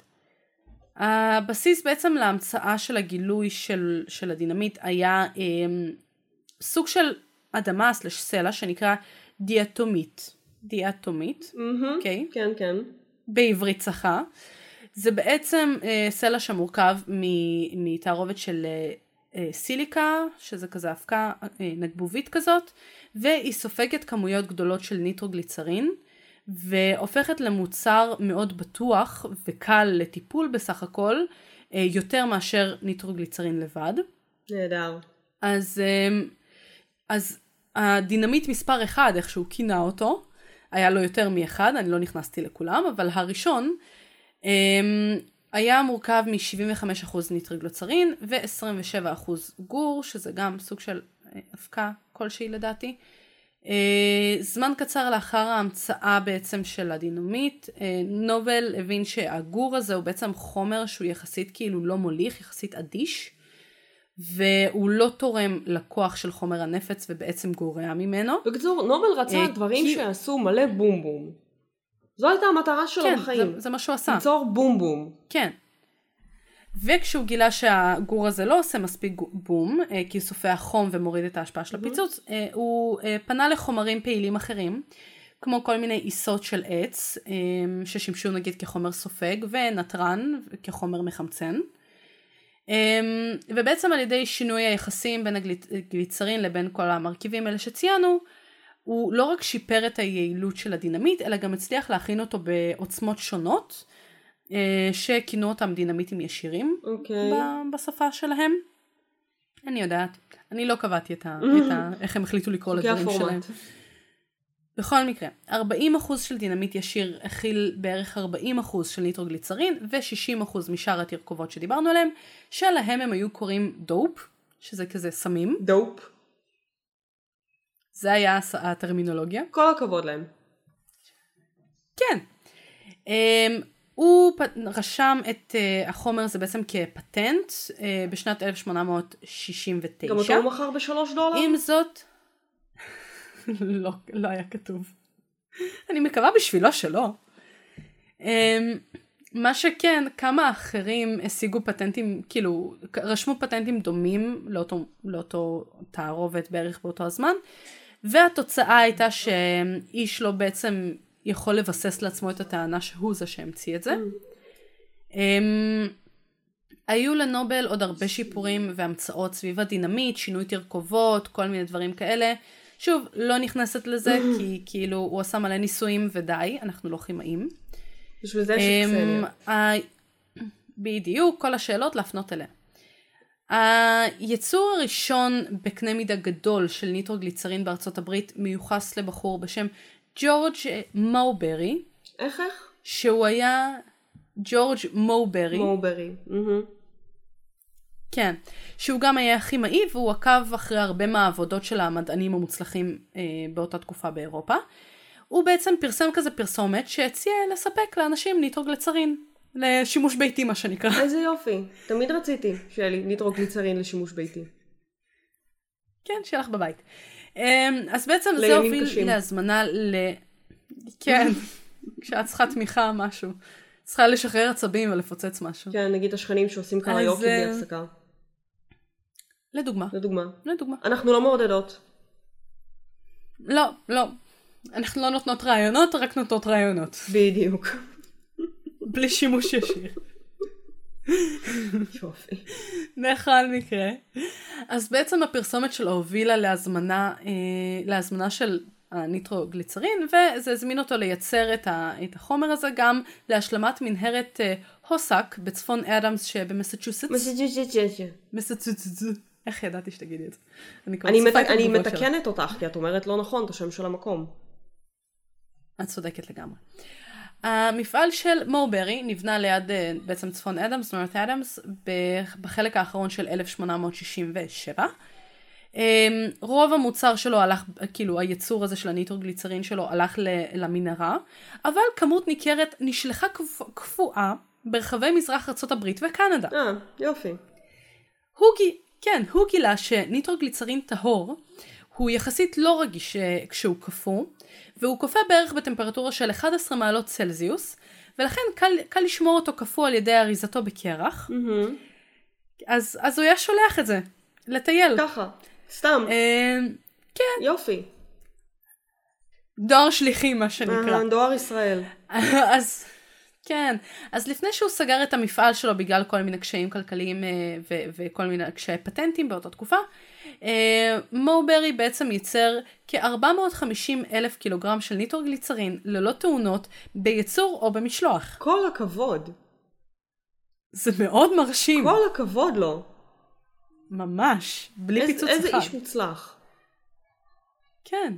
הבסיס בעצם להמצאה של הגילוי של, של הדינמיט היה אה, סוג של אדמה סלש סלע שנקרא דיאטומית. דיאטומית. אוקיי? כן, כן. בעברית צחה. זה בעצם אה, סלע שמורכב מ- מתערובת של אה, אה, סיליקה, שזה כזה אבקה אה, נגבובית כזאת, והיא סופגת כמויות גדולות של ניטרוגליצרין, והופכת למוצר מאוד בטוח וקל לטיפול בסך הכל, אה, יותר מאשר ניטרוגליצרין לבד. נהדר. אז, אמ, אז הדינמיט מספר אחד, איך שהוא כינה אותו, היה לו יותר מאחד, אני לא נכנסתי לכולם, אבל הראשון אמ, היה מורכב מ-75% ניטרוגליצרין ו-27% גור, שזה גם סוג של אה, אבקה כלשהי לדעתי. אה, זמן קצר לאחר ההמצאה בעצם של הדינמיט, אה, נובל הבין שהגור הזה הוא בעצם חומר שהוא יחסית כאילו לא מוליך, יחסית אדיש. והוא לא תורם לכוח של חומר הנפץ ובעצם גורע ממנו. בקיצור, נובל רצה אה, דברים כי- שיעשו מלא בום בום. זו הייתה המטרה שלו כן, בחיים. זה, זה מה שהוא עשה. ליצור בום בום. כן. וכשהוא גילה שהגור הזה לא עושה מספיק בום, אה, כי הוא סופח חום ומוריד את ההשפעה של הפיצוץ, אה, הוא אה, פנה לחומרים פעילים אחרים, כמו כל מיני עיסות של עץ, ששימשו נגיד כחומר סופג, ונתרן כחומר מחמצן. ובעצם על ידי שינוי היחסים בין הגליצרין לבין כל המרכיבים האלה שציינו, הוא לא רק שיפר את היעילות של הדינמיט, אלא גם הצליח להכין אותו בעוצמות שונות, שכינו אותם דינמיטים ישירים אוקיי. ב- בשפה שלהם. אני יודעת, אני לא קבעתי את ה... את ה איך הם החליטו לקרוא זה לדברים שלהם. בכל מקרה, 40% של דינמיט ישיר הכיל בערך 40% של ניטרוגליצרין ו-60% משאר התרכובות שדיברנו עליהם, שלהם הם היו קוראים dope, שזה כזה סמים. Dope. זה היה הטרמינולוגיה. כל הכבוד להם. כן. Um, הוא פ- רשם את uh, החומר הזה בעצם כפטנט uh, בשנת 1869. גם אותו הוא מכר בשלוש דולר? עם זאת, לא, לא היה כתוב. אני מקווה בשבילו שלא. Um, מה שכן, כמה אחרים השיגו פטנטים, כאילו, רשמו פטנטים דומים לאותו, לאותו תערובת בערך באותו הזמן, והתוצאה הייתה שאיש לא בעצם יכול לבסס לעצמו את הטענה שהוא זה שהמציא את זה. Um, היו לנובל עוד הרבה שיפורים והמצאות סביב הדינמיט, שינוי תרכובות, כל מיני דברים כאלה. שוב, לא נכנסת לזה, כי כאילו הוא עשה מלא ניסויים ודי, אנחנו לא כימאים. בשביל זה יש אמ, בדיוק, כל השאלות להפנות אליה. הייצור הראשון בקנה מידה גדול של ניטרוגליצרין בארצות הברית מיוחס לבחור בשם ג'ורג' מוברי, איך איך? שהוא היה ג'ורג' מוברי, מוברי. כן, שהוא גם היה כימאי והוא עקב אחרי הרבה מהעבודות של המדענים המוצלחים אה, באותה תקופה באירופה. הוא בעצם פרסם כזה פרסומת שהציע לספק לאנשים ניטרוגלצרין, לשימוש ביתי מה שנקרא. איזה יופי. תמיד רציתי שיהיה לי ניטרוגליצרין לשימוש ביתי. כן, שיהיה לך בבית. אמ, אז בעצם זה הוביל קשים. להזמנה ל... כן, כשאת צריכה תמיכה משהו. צריכה לשחרר עצבים ולפוצץ משהו. כן, נגיד השכנים שעושים קריוקי אה, בלי הפסקה. לדוגמה, לדוגמה. לדוגמה. אנחנו לא מעודדות. לא, לא. אנחנו לא נותנות רעיונות, רק נותנות רעיונות. בדיוק. בלי שימוש ישיר. יופי. בכל מקרה. אז בעצם הפרסומת שלו הובילה להזמנה, אה, להזמנה של הניטרוגליצרין, וזה הזמין אותו לייצר את, ה, את החומר הזה גם להשלמת מנהרת אה, הוסק בצפון אדמס שבמסצ'וסטס. מסצ'וסטס. איך ידעתי שתגידי את זה? אני אני מת- אני התגובות שלה. מתקנת אותך, כי את אומרת לא נכון את השם של המקום. את צודקת לגמרי. המפעל של מורברי נבנה ליד אה, בעצם צפון אדמס, נורת אדמס, בחלק האחרון של 1867. אמ, רוב המוצר שלו הלך, כאילו הייצור הזה של הניטרוגליצרין שלו הלך למנהרה, אבל כמות ניכרת נשלחה קפ- קפואה ברחבי מזרח הברית וקנדה. אה, יופי. הוא, כן, הוא גילה שניטרוגליצרין טהור הוא יחסית לא רגיש אה, כשהוא קפוא, והוא קופא בערך בטמפרטורה של 11 מעלות צלזיוס, ולכן קל, קל לשמור אותו קפוא על ידי אריזתו בקרח, מהמם. אז, אז הוא היה שולח את זה, לטייל. ככה. סתם. אה, יופי. דואר שליחים מה שנקרא. דואר ישראל. אז כן, אז לפני שהוא סגר את המפעל שלו בגלל כל מיני קשיים כלכליים אה, ו- וכל מיני קשיי פטנטים באותה תקופה, אה, מוברי בעצם ייצר כ-450 אלף קילוגרם של ניטרוגליצרין ללא תאונות בייצור או במשלוח. כל הכבוד. זה מאוד מרשים, כל הכבוד לו. ממש, בלי איזה- פיצוץ איזה אחד. איש מוצלח. כן.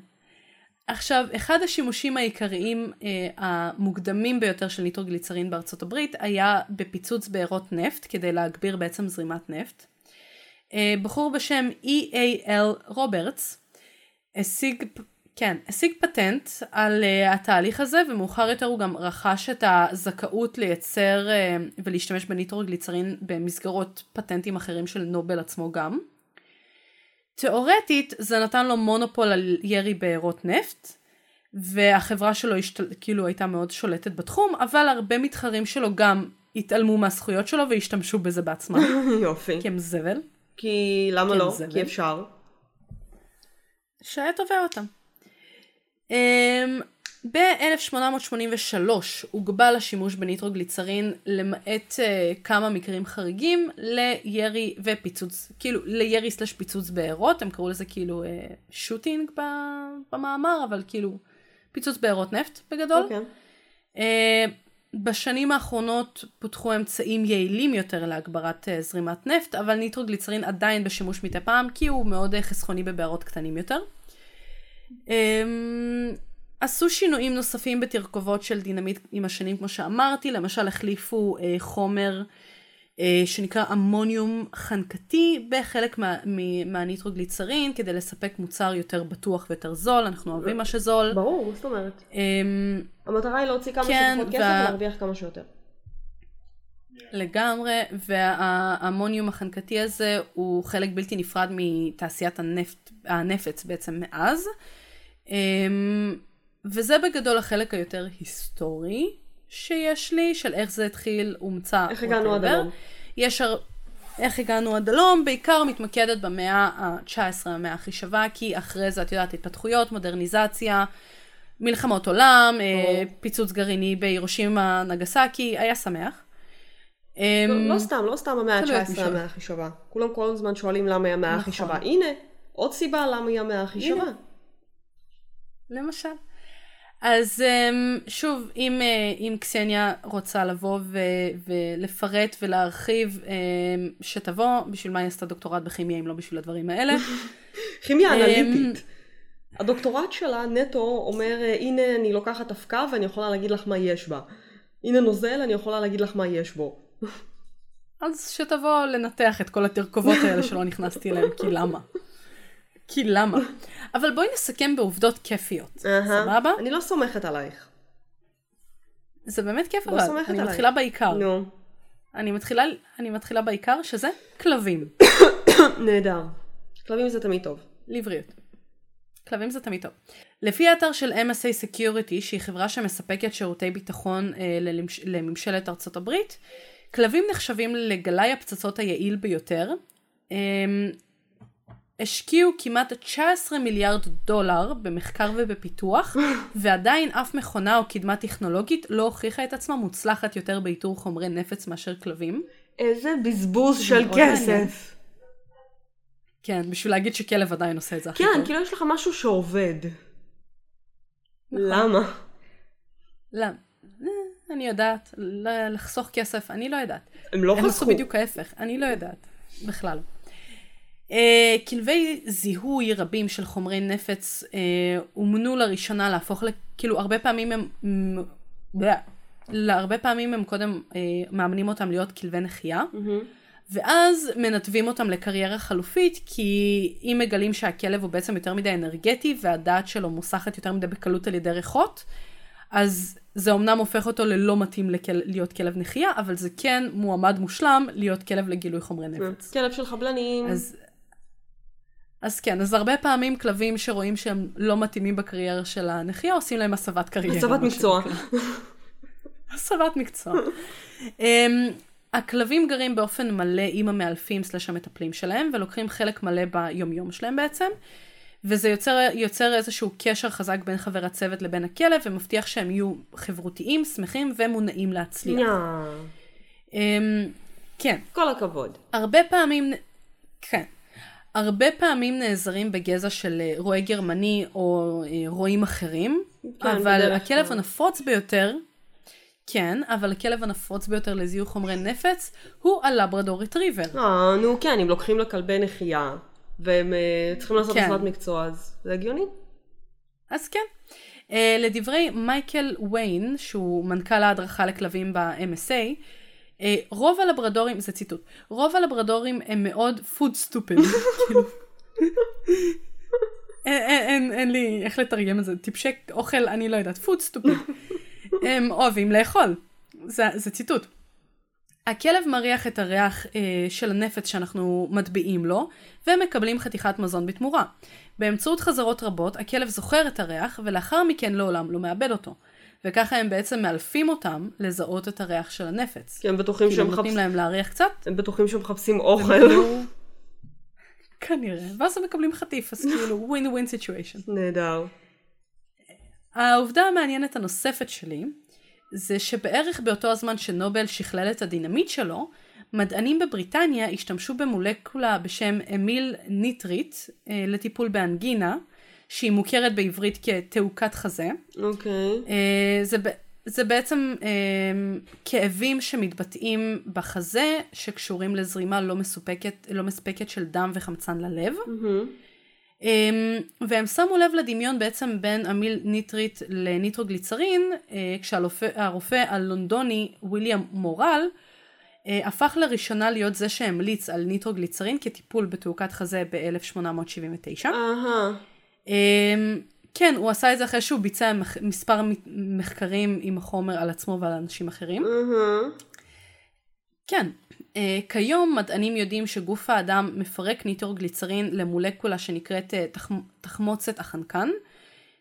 עכשיו, אחד השימושים העיקריים אה, המוקדמים ביותר של ניטרוגליצרין בארצות הברית היה בפיצוץ בארות נפט כדי להגביר בעצם זרימת נפט. אה, בחור בשם E.A.L. רוברטס השיג, כן, השיג פטנט על אה, התהליך הזה ומאוחר יותר הוא גם רכש את הזכאות לייצר אה, ולהשתמש בניטרוגליצרין במסגרות פטנטים אחרים של נובל עצמו גם. תאורטית זה נתן לו מונופול על ירי בארות נפט והחברה שלו השתל... כאילו הייתה מאוד שולטת בתחום אבל הרבה מתחרים שלו גם התעלמו מהזכויות שלו והשתמשו בזה בעצמם יופי. כי הם זבל כי למה כן, לא? זה כי אפשר. שהיה תובע אותם. Um, ב-1883 הוגבל השימוש בניטרוגליצרין למעט uh, כמה מקרים חריגים לירי ופיצוץ, כאילו לירי סלש פיצוץ בארות, הם קראו לזה כאילו uh, shooting במאמר, אבל כאילו פיצוץ בארות נפט בגדול. אוקיי. Uh, בשנים האחרונות פותחו אמצעים יעילים יותר להגברת uh, זרימת נפט, אבל ניטרוגליצרין עדיין בשימוש מדי פעם, כי הוא מאוד uh, חסכוני בבארות קטנים יותר. Um, עשו שינויים נוספים בתרכובות של דינמיט עם השנים, כמו שאמרתי, למשל החליפו uh, חומר uh, שנקרא אמוניום חנקתי בחלק מה, מה, מהניטרוגליצרין, כדי לספק מוצר יותר בטוח ויותר זול, אנחנו אוהבים מה שזול. ברור, זאת אומרת? Um, המטרה היא להוציא כמה כן, שפחות כסף וה- ולהרוויח כמה שיותר. לגמרי, והאמוניום החנקתי הזה הוא חלק בלתי נפרד מתעשיית הנפט, הנפץ בעצם מאז. אמ, וזה בגדול החלק היותר היסטורי שיש לי, של איך זה התחיל, הומצא. איך הגענו עד. הלום? יש הר... איך הגענו עד הלום, בעיקר מתמקדת במאה ה-19, המאה הכי שווה, כי אחרי זה את יודעת התפתחויות, מודרניזציה, מלחמות עולם, אה, פיצוץ גרעיני בהירושימה נגסקי, היה שמח. לא- אמ, לא סתם, לא סתם המאה תלוי את ה-19 מי שואל. המאה הכי שווה. כולם כל הזמן שואלים למה היא המאה הכי נכון. שווה. הנה, עוד סיבה למה היא המאה הכי. שווה. למשל. אז אמ, שוב, אם, אה, אם קסניה רוצה לבוא ו, ולפרט ולהרחיב, אמ, שתבוא, בשביל מה היא עשתה דוקטורט בכימיה אם לא בשביל הדברים האלה. כימיה אמ, אנליטית. הדוקטורט שלה נטו אומר, אה, הנה אני לוקחת אבקה ואני יכולה להגיד לך מה יש בה. הנה נוזל, אני יכולה להגיד לך מה יש בו. אז שתבוא לנתח את כל התרכובות האלה שלא נכנסתי אליהן, כי למה? כי למה? אבל בואי נסכם בעובדות כיפיות. סבבה? אני לא סומכת עלייך. זה באמת כיף לא אבל, אני. מתחילה בעיקר. נו, אני מתחילה, אני מתחילה בעיקר שזה כלבים, נהדר. כלבים זה תמיד טוב. לבריאות. כלבים זה תמיד טוב. לפי האתר של MSA Security, שהיא חברה שמספקת שירותי ביטחון אה, ללמש- לממשלת ארצות הברית, כלבים נחשבים לגלאי הפצצות היעיל ביותר. אה, השקיעו כמעט 19 מיליארד דולר במחקר ובפיתוח, ועדיין אף מכונה או קדמה טכנולוגית לא הוכיחה את עצמה מוצלחת יותר באיתור חומרי נפץ מאשר כלבים. איזה בזבוז של מעניין. כסף. כן, בשביל להגיד שכלב עדיין עושה את זה הכי כן, טוב. כאילו יש לך משהו שעובד. נכון. למה? לא, אה, אני יודעת, לחסוך כסף, אני לא יודעת. הם לא הם עשו חסכו. בדיוק ההפך, אני לא יודעת, בכלל. Uh, כלבי זיהוי רבים של חומרי נפץ uh, אומנו לראשונה להפוך. כאילו, הרבה פעמים הם... להרבה פעמים הם קודם uh, מאמנים אותם להיות כלבי נחייה, מהמם. ואז מנתבים אותם לקריירה חלופית, כי אם מגלים שהכלב הוא בעצם יותר מדי אנרגטי, והדעת שלו מוסחת יותר מדי בקלות על ידי ריחות, אז זה אמנם הופך אותו ללא מתאים לכל... להיות כלב נחייה, אבל זה כן מועמד מושלם להיות כלב לגילוי חומרי נפץ. כלב של חבלנים. אז, אז כן, אז הרבה פעמים כלבים שרואים שהם לא מתאימים בקריירה של הנחייה, עושים להם הסבת קריירה. הסבת מקצוע. הסבת מקצוע. um, הכלבים גרים באופן מלא עם המאלפים סלש המטפלים שלהם, ולוקחים חלק מלא ביומיום שלהם בעצם. וזה יוצר, יוצר איזשהו קשר חזק בין חבר הצוות לבין הכלב, ומבטיח שהם יהיו חברותיים, שמחים ומונעים להצליח. יא. Um, כן. כל הכבוד. הרבה פעמים, כן, הרבה פעמים נעזרים בגזע של אה, רועה גרמני או אה, רועים אחרים, כן, אבל הכלב כלל. הנפוץ ביותר, כן, אבל הכלב הנפוץ ביותר לזיהוי חומרי נפץ הוא הלברדור ריטריבר. אה, נו כן, אם לוקחים לכלבי נחייה, והם אה, צריכים לעשות כן. הסבת מקצוע, אז זה הגיוני. אז כן. Uh, לדברי מייקל ויין, שהוא מנכ"ל ההדרכה לכלבים ב-MSA, uh, רוב הלברדורים, זה ציטוט, רוב הלברדורים הם מאוד food stupid. כאילו. אין, אין, אין, אין לי איך לתרגם את זה, טיפשי אוכל, אני לא יודעת, food stupid. הם אוהבים לאכול, זה, זה ציטוט. הכלב מריח את הריח אה, של הנפץ שאנחנו מטביעים לו, והם מקבלים חתיכת מזון בתמורה. באמצעות חזרות רבות, הכלב זוכר את הריח, ולאחר מכן לעולם לא מאבד אותו. וככה הם בעצם מאלפים אותם לזהות את הריח של הנפץ. כי הם בטוחים כאילו שהם נותנים מחפשים, להם להריח קצת, הם בטוחים שהם מחפשים אוכל. וכאילו- כנראה, ואז הם מקבלים חטיף, אז כאילו ווין ווין סיטואשן. נהדר. העובדה המעניינת הנוספת שלי, זה שבערך באותו הזמן שנובל שכלל את הדינמיט שלו, מדענים בבריטניה השתמשו במולקולה בשם אמיל ניטרית אה, לטיפול באנגינה, שהיא מוכרת בעברית כתעוקת חזה. אוקיי. אה, זה, זה בעצם אה, כאבים שמתבטאים בחזה, שקשורים לזרימה לא מסופקת, לא מספקת של דם וחמצן ללב. Um, והם שמו לב לדמיון בעצם בין אמיל ניטרית לניטרוגליצרין, כשהרופא הלונדוני וויליאם מורל הפך לראשונה להיות זה שהמליץ על ניטרוגליצרין כטיפול בתעוקת חזה ב-1879. אהה. Um, כן, הוא עשה את זה אחרי שהוא ביצע מספר מחקרים עם החומר על עצמו ועל אנשים אחרים. אהה. כן, uh, כיום מדענים יודעים שגוף האדם מפרק ניטרוגליצרין למולקולה שנקראת uh, תח, תחמוצת החנקן,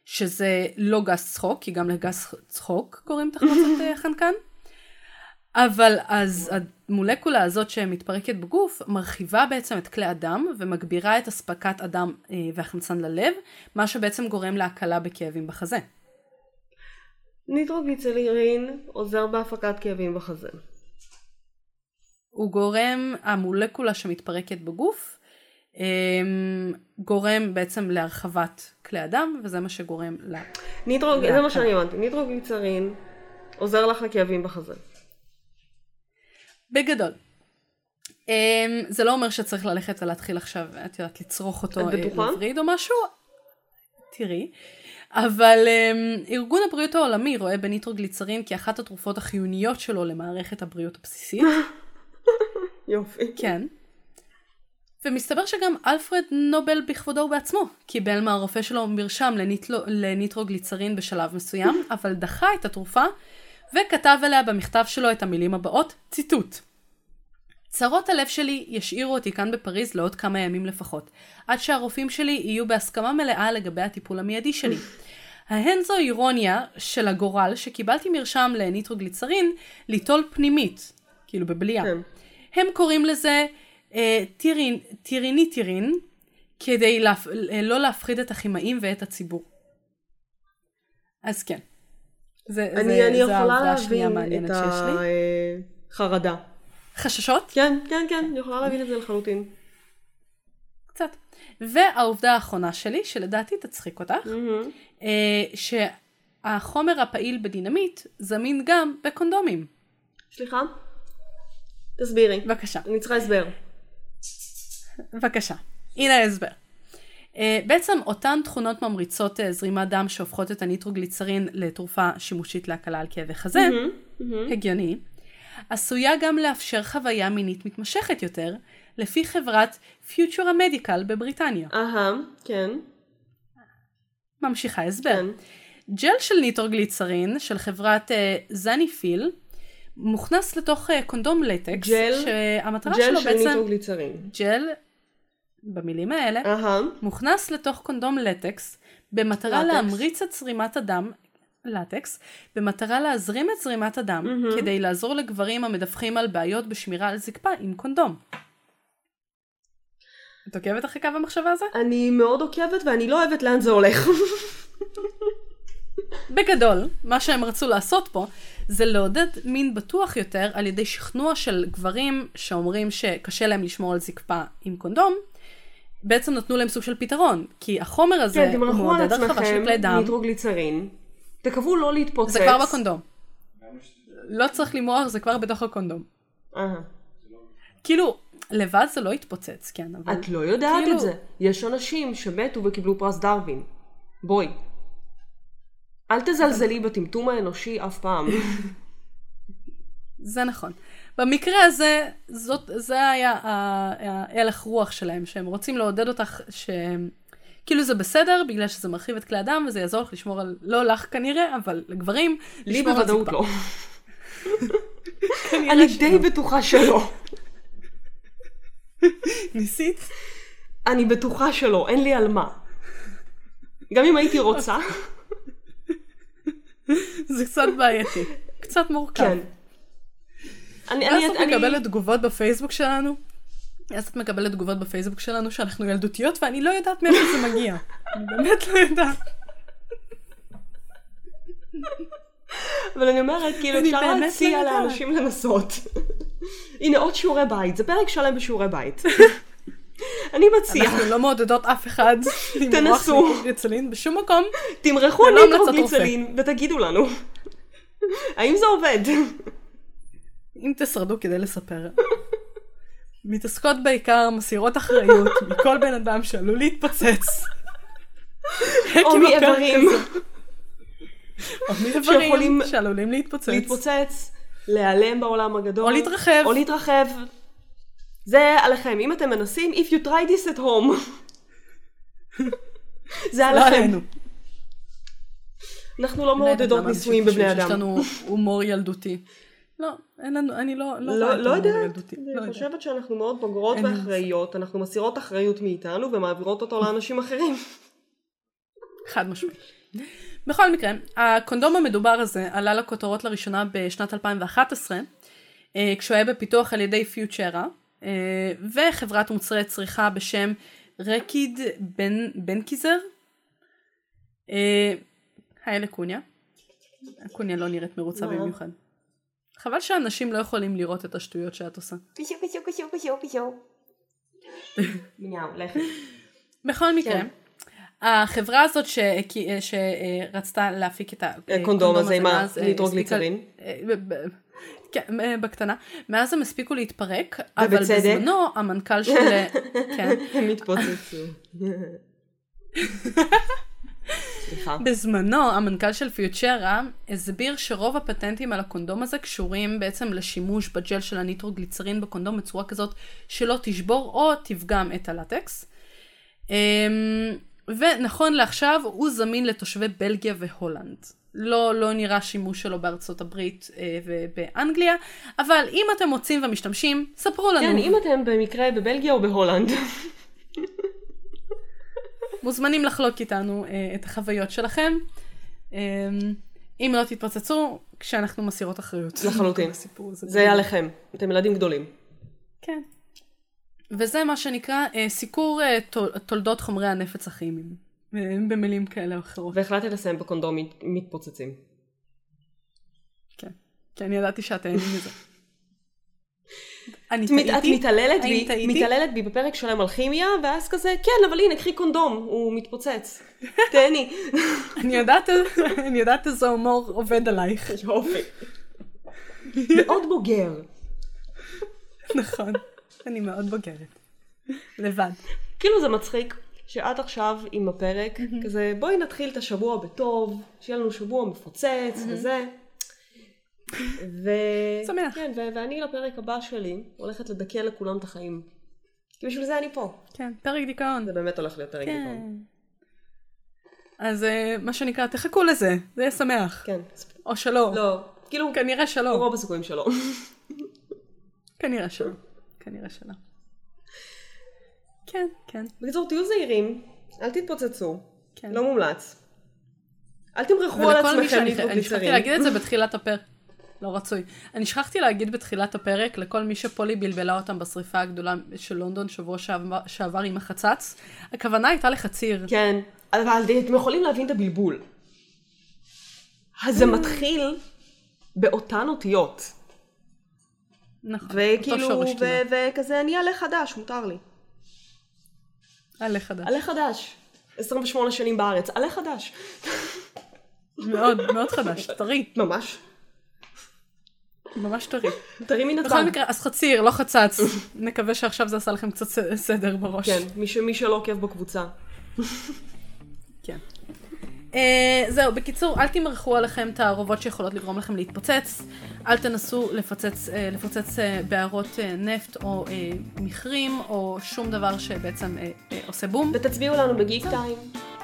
שזה לא גז צחוק, כי גם לגז צחוק קוראים תחמוצת uh, חנקן. אבל אז המולקולה הזאת שמתפרקת בגוף מרחיבה בעצם את כלי הדם ומגבירה את אספקת הדם uh, והחמצן ללב, מה שבעצם גורם להקלה בכאבים בחזה. ניטרוגליצרין עוזר בהפקת כאבים בחזה. הוא גורם, המולקולה שמתפרקת בגוף, אמ, גורם בעצם להרחבת כלי הדם, וזה מה שגורם ל... ניטרוג... זה. מה שאני הבנתי. ניטרוגליצרין עוזר לך לכאבים בחזה. בגדול. אמ, זה לא אומר שצריך ללכת ולהתחיל עכשיו, את יודעת, לצרוך אותו, את אה? לווריד או משהו, תראי. אבל um, ארגון הבריאות העולמי רואה בניטרוגליצרין כאחת התרופות החיוניות שלו למערכת הבריאות הבסיסית. יופי. כן. ומסתבר שגם אלפרד נובל בכבודו בעצמו קיבל מהרופא שלו מרשם לניטרוגליצרין בשלב מסוים, אבל דחה את התרופה וכתב עליה במכתב שלו את המילים הבאות, ציטוט: צרות הלב שלי ישאירו אותי כאן בפריז לעוד כמה ימים לפחות, עד שהרופאים שלי יהיו בהסכמה מלאה לגבי הטיפול המיידי שלי. ההן זו אירוניה של הגורל שקיבלתי מרשם לניטרוגליצרין ליטול פנימית, כאילו בבליעה. כן. הם קוראים לזה אה, טירין, טיריניטירין, כדי להפ... לא להפחיד את הכימאים ואת הציבור. אז כן. זה, אני, זה, אני זו יכולה להבין את. החרדה. חששות? כן, כן, כן, אני יכולה להבין את זה לחלוטין. קצת. והעובדה האחרונה שלי, שלדעתי תצחיק אותך. אה, שהחומר הפעיל בדינמיט זמין גם בקונדומים. סליחה? תסבירי. בבקשה. אני צריכה הסבר. בבקשה. הנה ההסבר. Uh, בעצם אותן תכונות ממריצות uh, זרימת דם שהופכות את הניטרוגליצרין לתרופה שימושית להקלה על כאבי חזה, מהמם, מהמם. הגיוני, עשויה גם לאפשר חוויה מינית מתמשכת יותר, לפי חברת Futura Medical בבריטניה. אהה, כן, ממשיכה הסבר. כן. ג'ל של ניטרוגליצרין של חברת אה, Zanifil מוכנס לתוך קונדום לטקס, ג'ל- שהמטרה ג'ל שלו של בעצם, ניטרוגליצרין. ג'ל, במילים האלה, אהה, מוכנס לתוך קונדום לטקס במטרה לטקס. להמריץ את זרימת הדם, לטקס, במטרה להזרים את זרימת הדם מהמם. כדי לעזור לגברים המדווחים על בעיות בשמירה על זקפה עם קונדום. את עוקבת אחרי קו המחשבה הזה? אני מאוד עוקבת ואני לא אוהבת לאן זה הולך. בגדול, מה שהם רצו לעשות פה, זה לעודד מין בטוח יותר על ידי שכנוע של גברים שאומרים שקשה להם לשמור על זקפה עם קונדום, בעצם נתנו להם סוג של פתרון, כי החומר הזה כן, מעודד הרחבה של כלי דם, ניטרוגליצרין. תקוו לא להתפוצץ. זה כבר בקונדום. לא צריך למרוח, זה כבר בתוך הקונדום. כאילו, לבד זה לא יתפוצץ, כן, אבל... את לא יודעת כאילו- את זה. יש אנשים שמתו וקיבלו פרס דרווין. בואי. אל תזלזלי בטמטום האנושי אף פעם. זה נכון. במקרה הזה, זאת, זה היה ההלך רוח שלהם, שהם רוצים לעודד אותך ש... כאילו זה בסדר, בגלל שזה מרחיב את כלי הדם, וזה יעזור לך לשמור על, לא לך כנראה, אבל לגברים, לי בוודאות. לא. אני. די בטוחה שלא. ניסית? אני בטוחה שלא, אין לי על מה. גם אם הייתי רוצה, זה קצת בעייתי. קצת מורכב. כן. אני, ואז אני, את אני, מקבלת תגובות בפייסבוק שלנו, אז את מקבלת תגובות בפייסבוק שלנו שאנחנו ילדותיות, ואני לא יודעת מאיפה זה מגיע. אני באמת לא יודעת. אבל אני אומרת, כאילו אפשר לא להציע יודעת. לאנשים לנסות. הנה עוד שיעורי בית, זה פרק שלם בשיעורי בית. אני מציעה, אנחנו לא מעודדות אף אחד תנסו. ניטרוגליצרין בשום מקום. תמרחו ללא המלצת ניטרוגליצרין ותגידו לנו. האם זה עובד? אם תשרדו כדי לספר. מתעסקות בעיקר, מסירות אחריות מכל בן אדם שעלול להתפוצץ. או מאיברים. או מאיברים שעלולים להתפוצץ. להתפוצץ, להיעלם בעולם הגדול. או להתרחב. או להתרחב. זה עליכם. אם אתם מנסים, if you try this at home. זה לא עליכם. אנחנו לא מעודדות ניסויים בבני אדם. לנו הומור ילדותי. לא, אין לנו, אני לא, לא, לא, לא יודעת. לא אני יודעת. חושבת שאנחנו מאוד בוגרות ואחראיות, אנחנו מסירות אחריות מאיתנו ומעבירות אותו לאנשים אחרים. חד משמעית. בכל מקרה, הקונדום המדובר הזה עלה לכותרות לראשונה בשנת 2011, אה, כשהוא היה בפיתוח על ידי פיוטרה, אה, וחברת מוצרי צריכה בשם רקיד בן, בנקיזר. אה, היי לקוניה. הקוניה לא נראית מרוצה מה? במיוחד. חבל שאנשים לא יכולים לראות את השטויות שאת עושה. פישו פישו פישו פישו פישו. מיהו, לכי. בכל מקרה, כן. החברה הזאת שרצתה להפיק את הקונדום הזה עם אה, הניטרוגליצרין. אה, כן, אה, בקטנה. מאז הם הספיקו להתפרק, אבל. בזמנו המנכ"ל של... כן. הם התפוצצו. סליחה. בזמנו, המנכ"ל של פיוטרה הסביר שרוב הפטנטים על הקונדום הזה קשורים בעצם לשימוש בג'ל של הניטרוגליצרין בקונדום בצורה כזאת שלא תשבור או תפגם את הלטקס. אמ, ונכון לעכשיו הוא זמין לתושבי בלגיה והולנד. לא, לא נראה שימוש שלו בארצות הברית אה, ובאנגליה, אבל אם אתם מוצאים ומשתמשים, ספרו לנו. כן, אם אתם במקרה בבלגיה או בהולנד. מוזמנים לחלוק איתנו אה, את החוויות שלכם. אה, אם לא תתפוצצו, כשאנחנו מסירות אחריות. לחלוטין. זה עליכם. אתם ילדים גדולים. כן. וזה מה שנקרא אה, סיקור אה, תול, תולדות חומרי הנפץ הכימיים. אה, במילים כאלה או אחרות. והחלטתי לסיים בקונדום מת- מתפוצצים. כן. כי אני ידעתי שאת תהני מזה. אני מת- את טעיתי? מתעללת בי, טעיתי? מתעללת בי בפרק שלם על כימיה, ואז כזה, כן, אבל הנה, קחי קונדום, הוא מתפוצץ. תהני. אני יודעת, אני יודעת איזה הומור עובד עלייך. יופי. מאוד בוגר. נכון. אני מאוד בוגרת. לבד. כאילו זה מצחיק שעד עכשיו עם הפרק, כזה בואי נתחיל את השבוע בטוב, שיהיה לנו שבוע מפוצץ וזה. ו... שמח. כן, ו- ואני לפרק הבא שלי הולכת לדכא לכולם את החיים. כי בשביל זה אני פה. כן, פרק דיכאון. זה באמת הולך להיות פרק כן. דיכאון. אז אה, מה שנקרא, תחכו לזה, זה יהיה שמח. כן. או שלא. לא, כאילו, כנראה שלא. רוב הסיכויים שלא. כנראה שלא. כנראה שלא. כן, כן, בקיצור, תהיו זהירים, אל תתפוצצו, כן. לא מומלץ. אל תמרחו על עצמכם שאני אני שכחתי ניטרוגליצרין. להגיד את זה בתחילת הפרק. לא רצוי. אני שכחתי להגיד בתחילת הפרק לכל מי שפולי בלבלה אותם בשריפה הגדולה של לונדון שבוע שעבר, שעבר עם החצץ. הכוונה הייתה לחציר. כן, אבל אתם יכולים להבין את הבלבול. אז זה מתחיל באותן אותיות. נכון. וכאילו, אותו שורש ו- וכזה, אני עולה חדש, מותר לי. עולה חדש. עולה חדש. 28 שנים בארץ, עולה חדש. מאוד, מאוד חדש. טרי. ממש. ממש טרי. טרי מן בכל הצד. מקרה, אז חציר, לא חצץ. נקווה שעכשיו זה עשה לכם קצת סדר בראש. כן, מי ש- מי שלא עוקב בקבוצה. כן. Uh, זהו, בקיצור, אל תמרחו עליכם תערובות שיכולות לגרום לכם להתפוצץ, אל תנסו לפוצץ, uh, לפוצץ uh, בערות uh, נפט או uh, מכרים, או שום דבר שבעצם uh, uh, עושה בום. ותצביעו לנו בגיק טיים,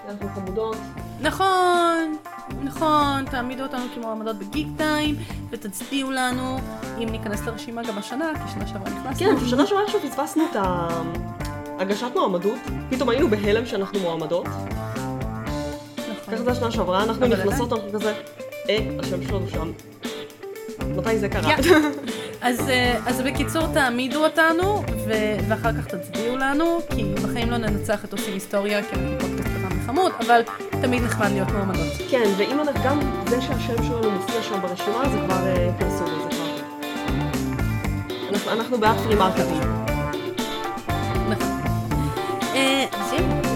אנחנו חמודות. נכון, נכון, תעמידו אותנו כמועמדות בגיק טיים, ותצביעו לנו, אם ניכנס לרשימה גם השנה, כי שנה שעברה נכנסנו. כן, בשנה שעברה עכשיו פספסנו את הגשת מועמדות, פתאום היינו בהלם שאנחנו מועמדות. נכון. ככה זה השנה שעברה, אנחנו נכנסות, אנחנו כזה, אה, השם שלנו שם. מתי זה קרה? יא. אז, אה, אז בקיצור תעמידו אותנו ו- ואחר כך תצביעו לנו כי בחיים לא ננצח את עושים היסטוריה כי אנחנו פודקאסט קטן וחמוד אבל תמיד נחמד להיות מועמדות. כן, ואם אנחנו גם זה שהשם שלנו מופיע שם ברשימה, זה כבר אה, פרסום, זה כבר... אנחנו- אנחנו בעד פרי מרקטינג. נכון. אה, זהו.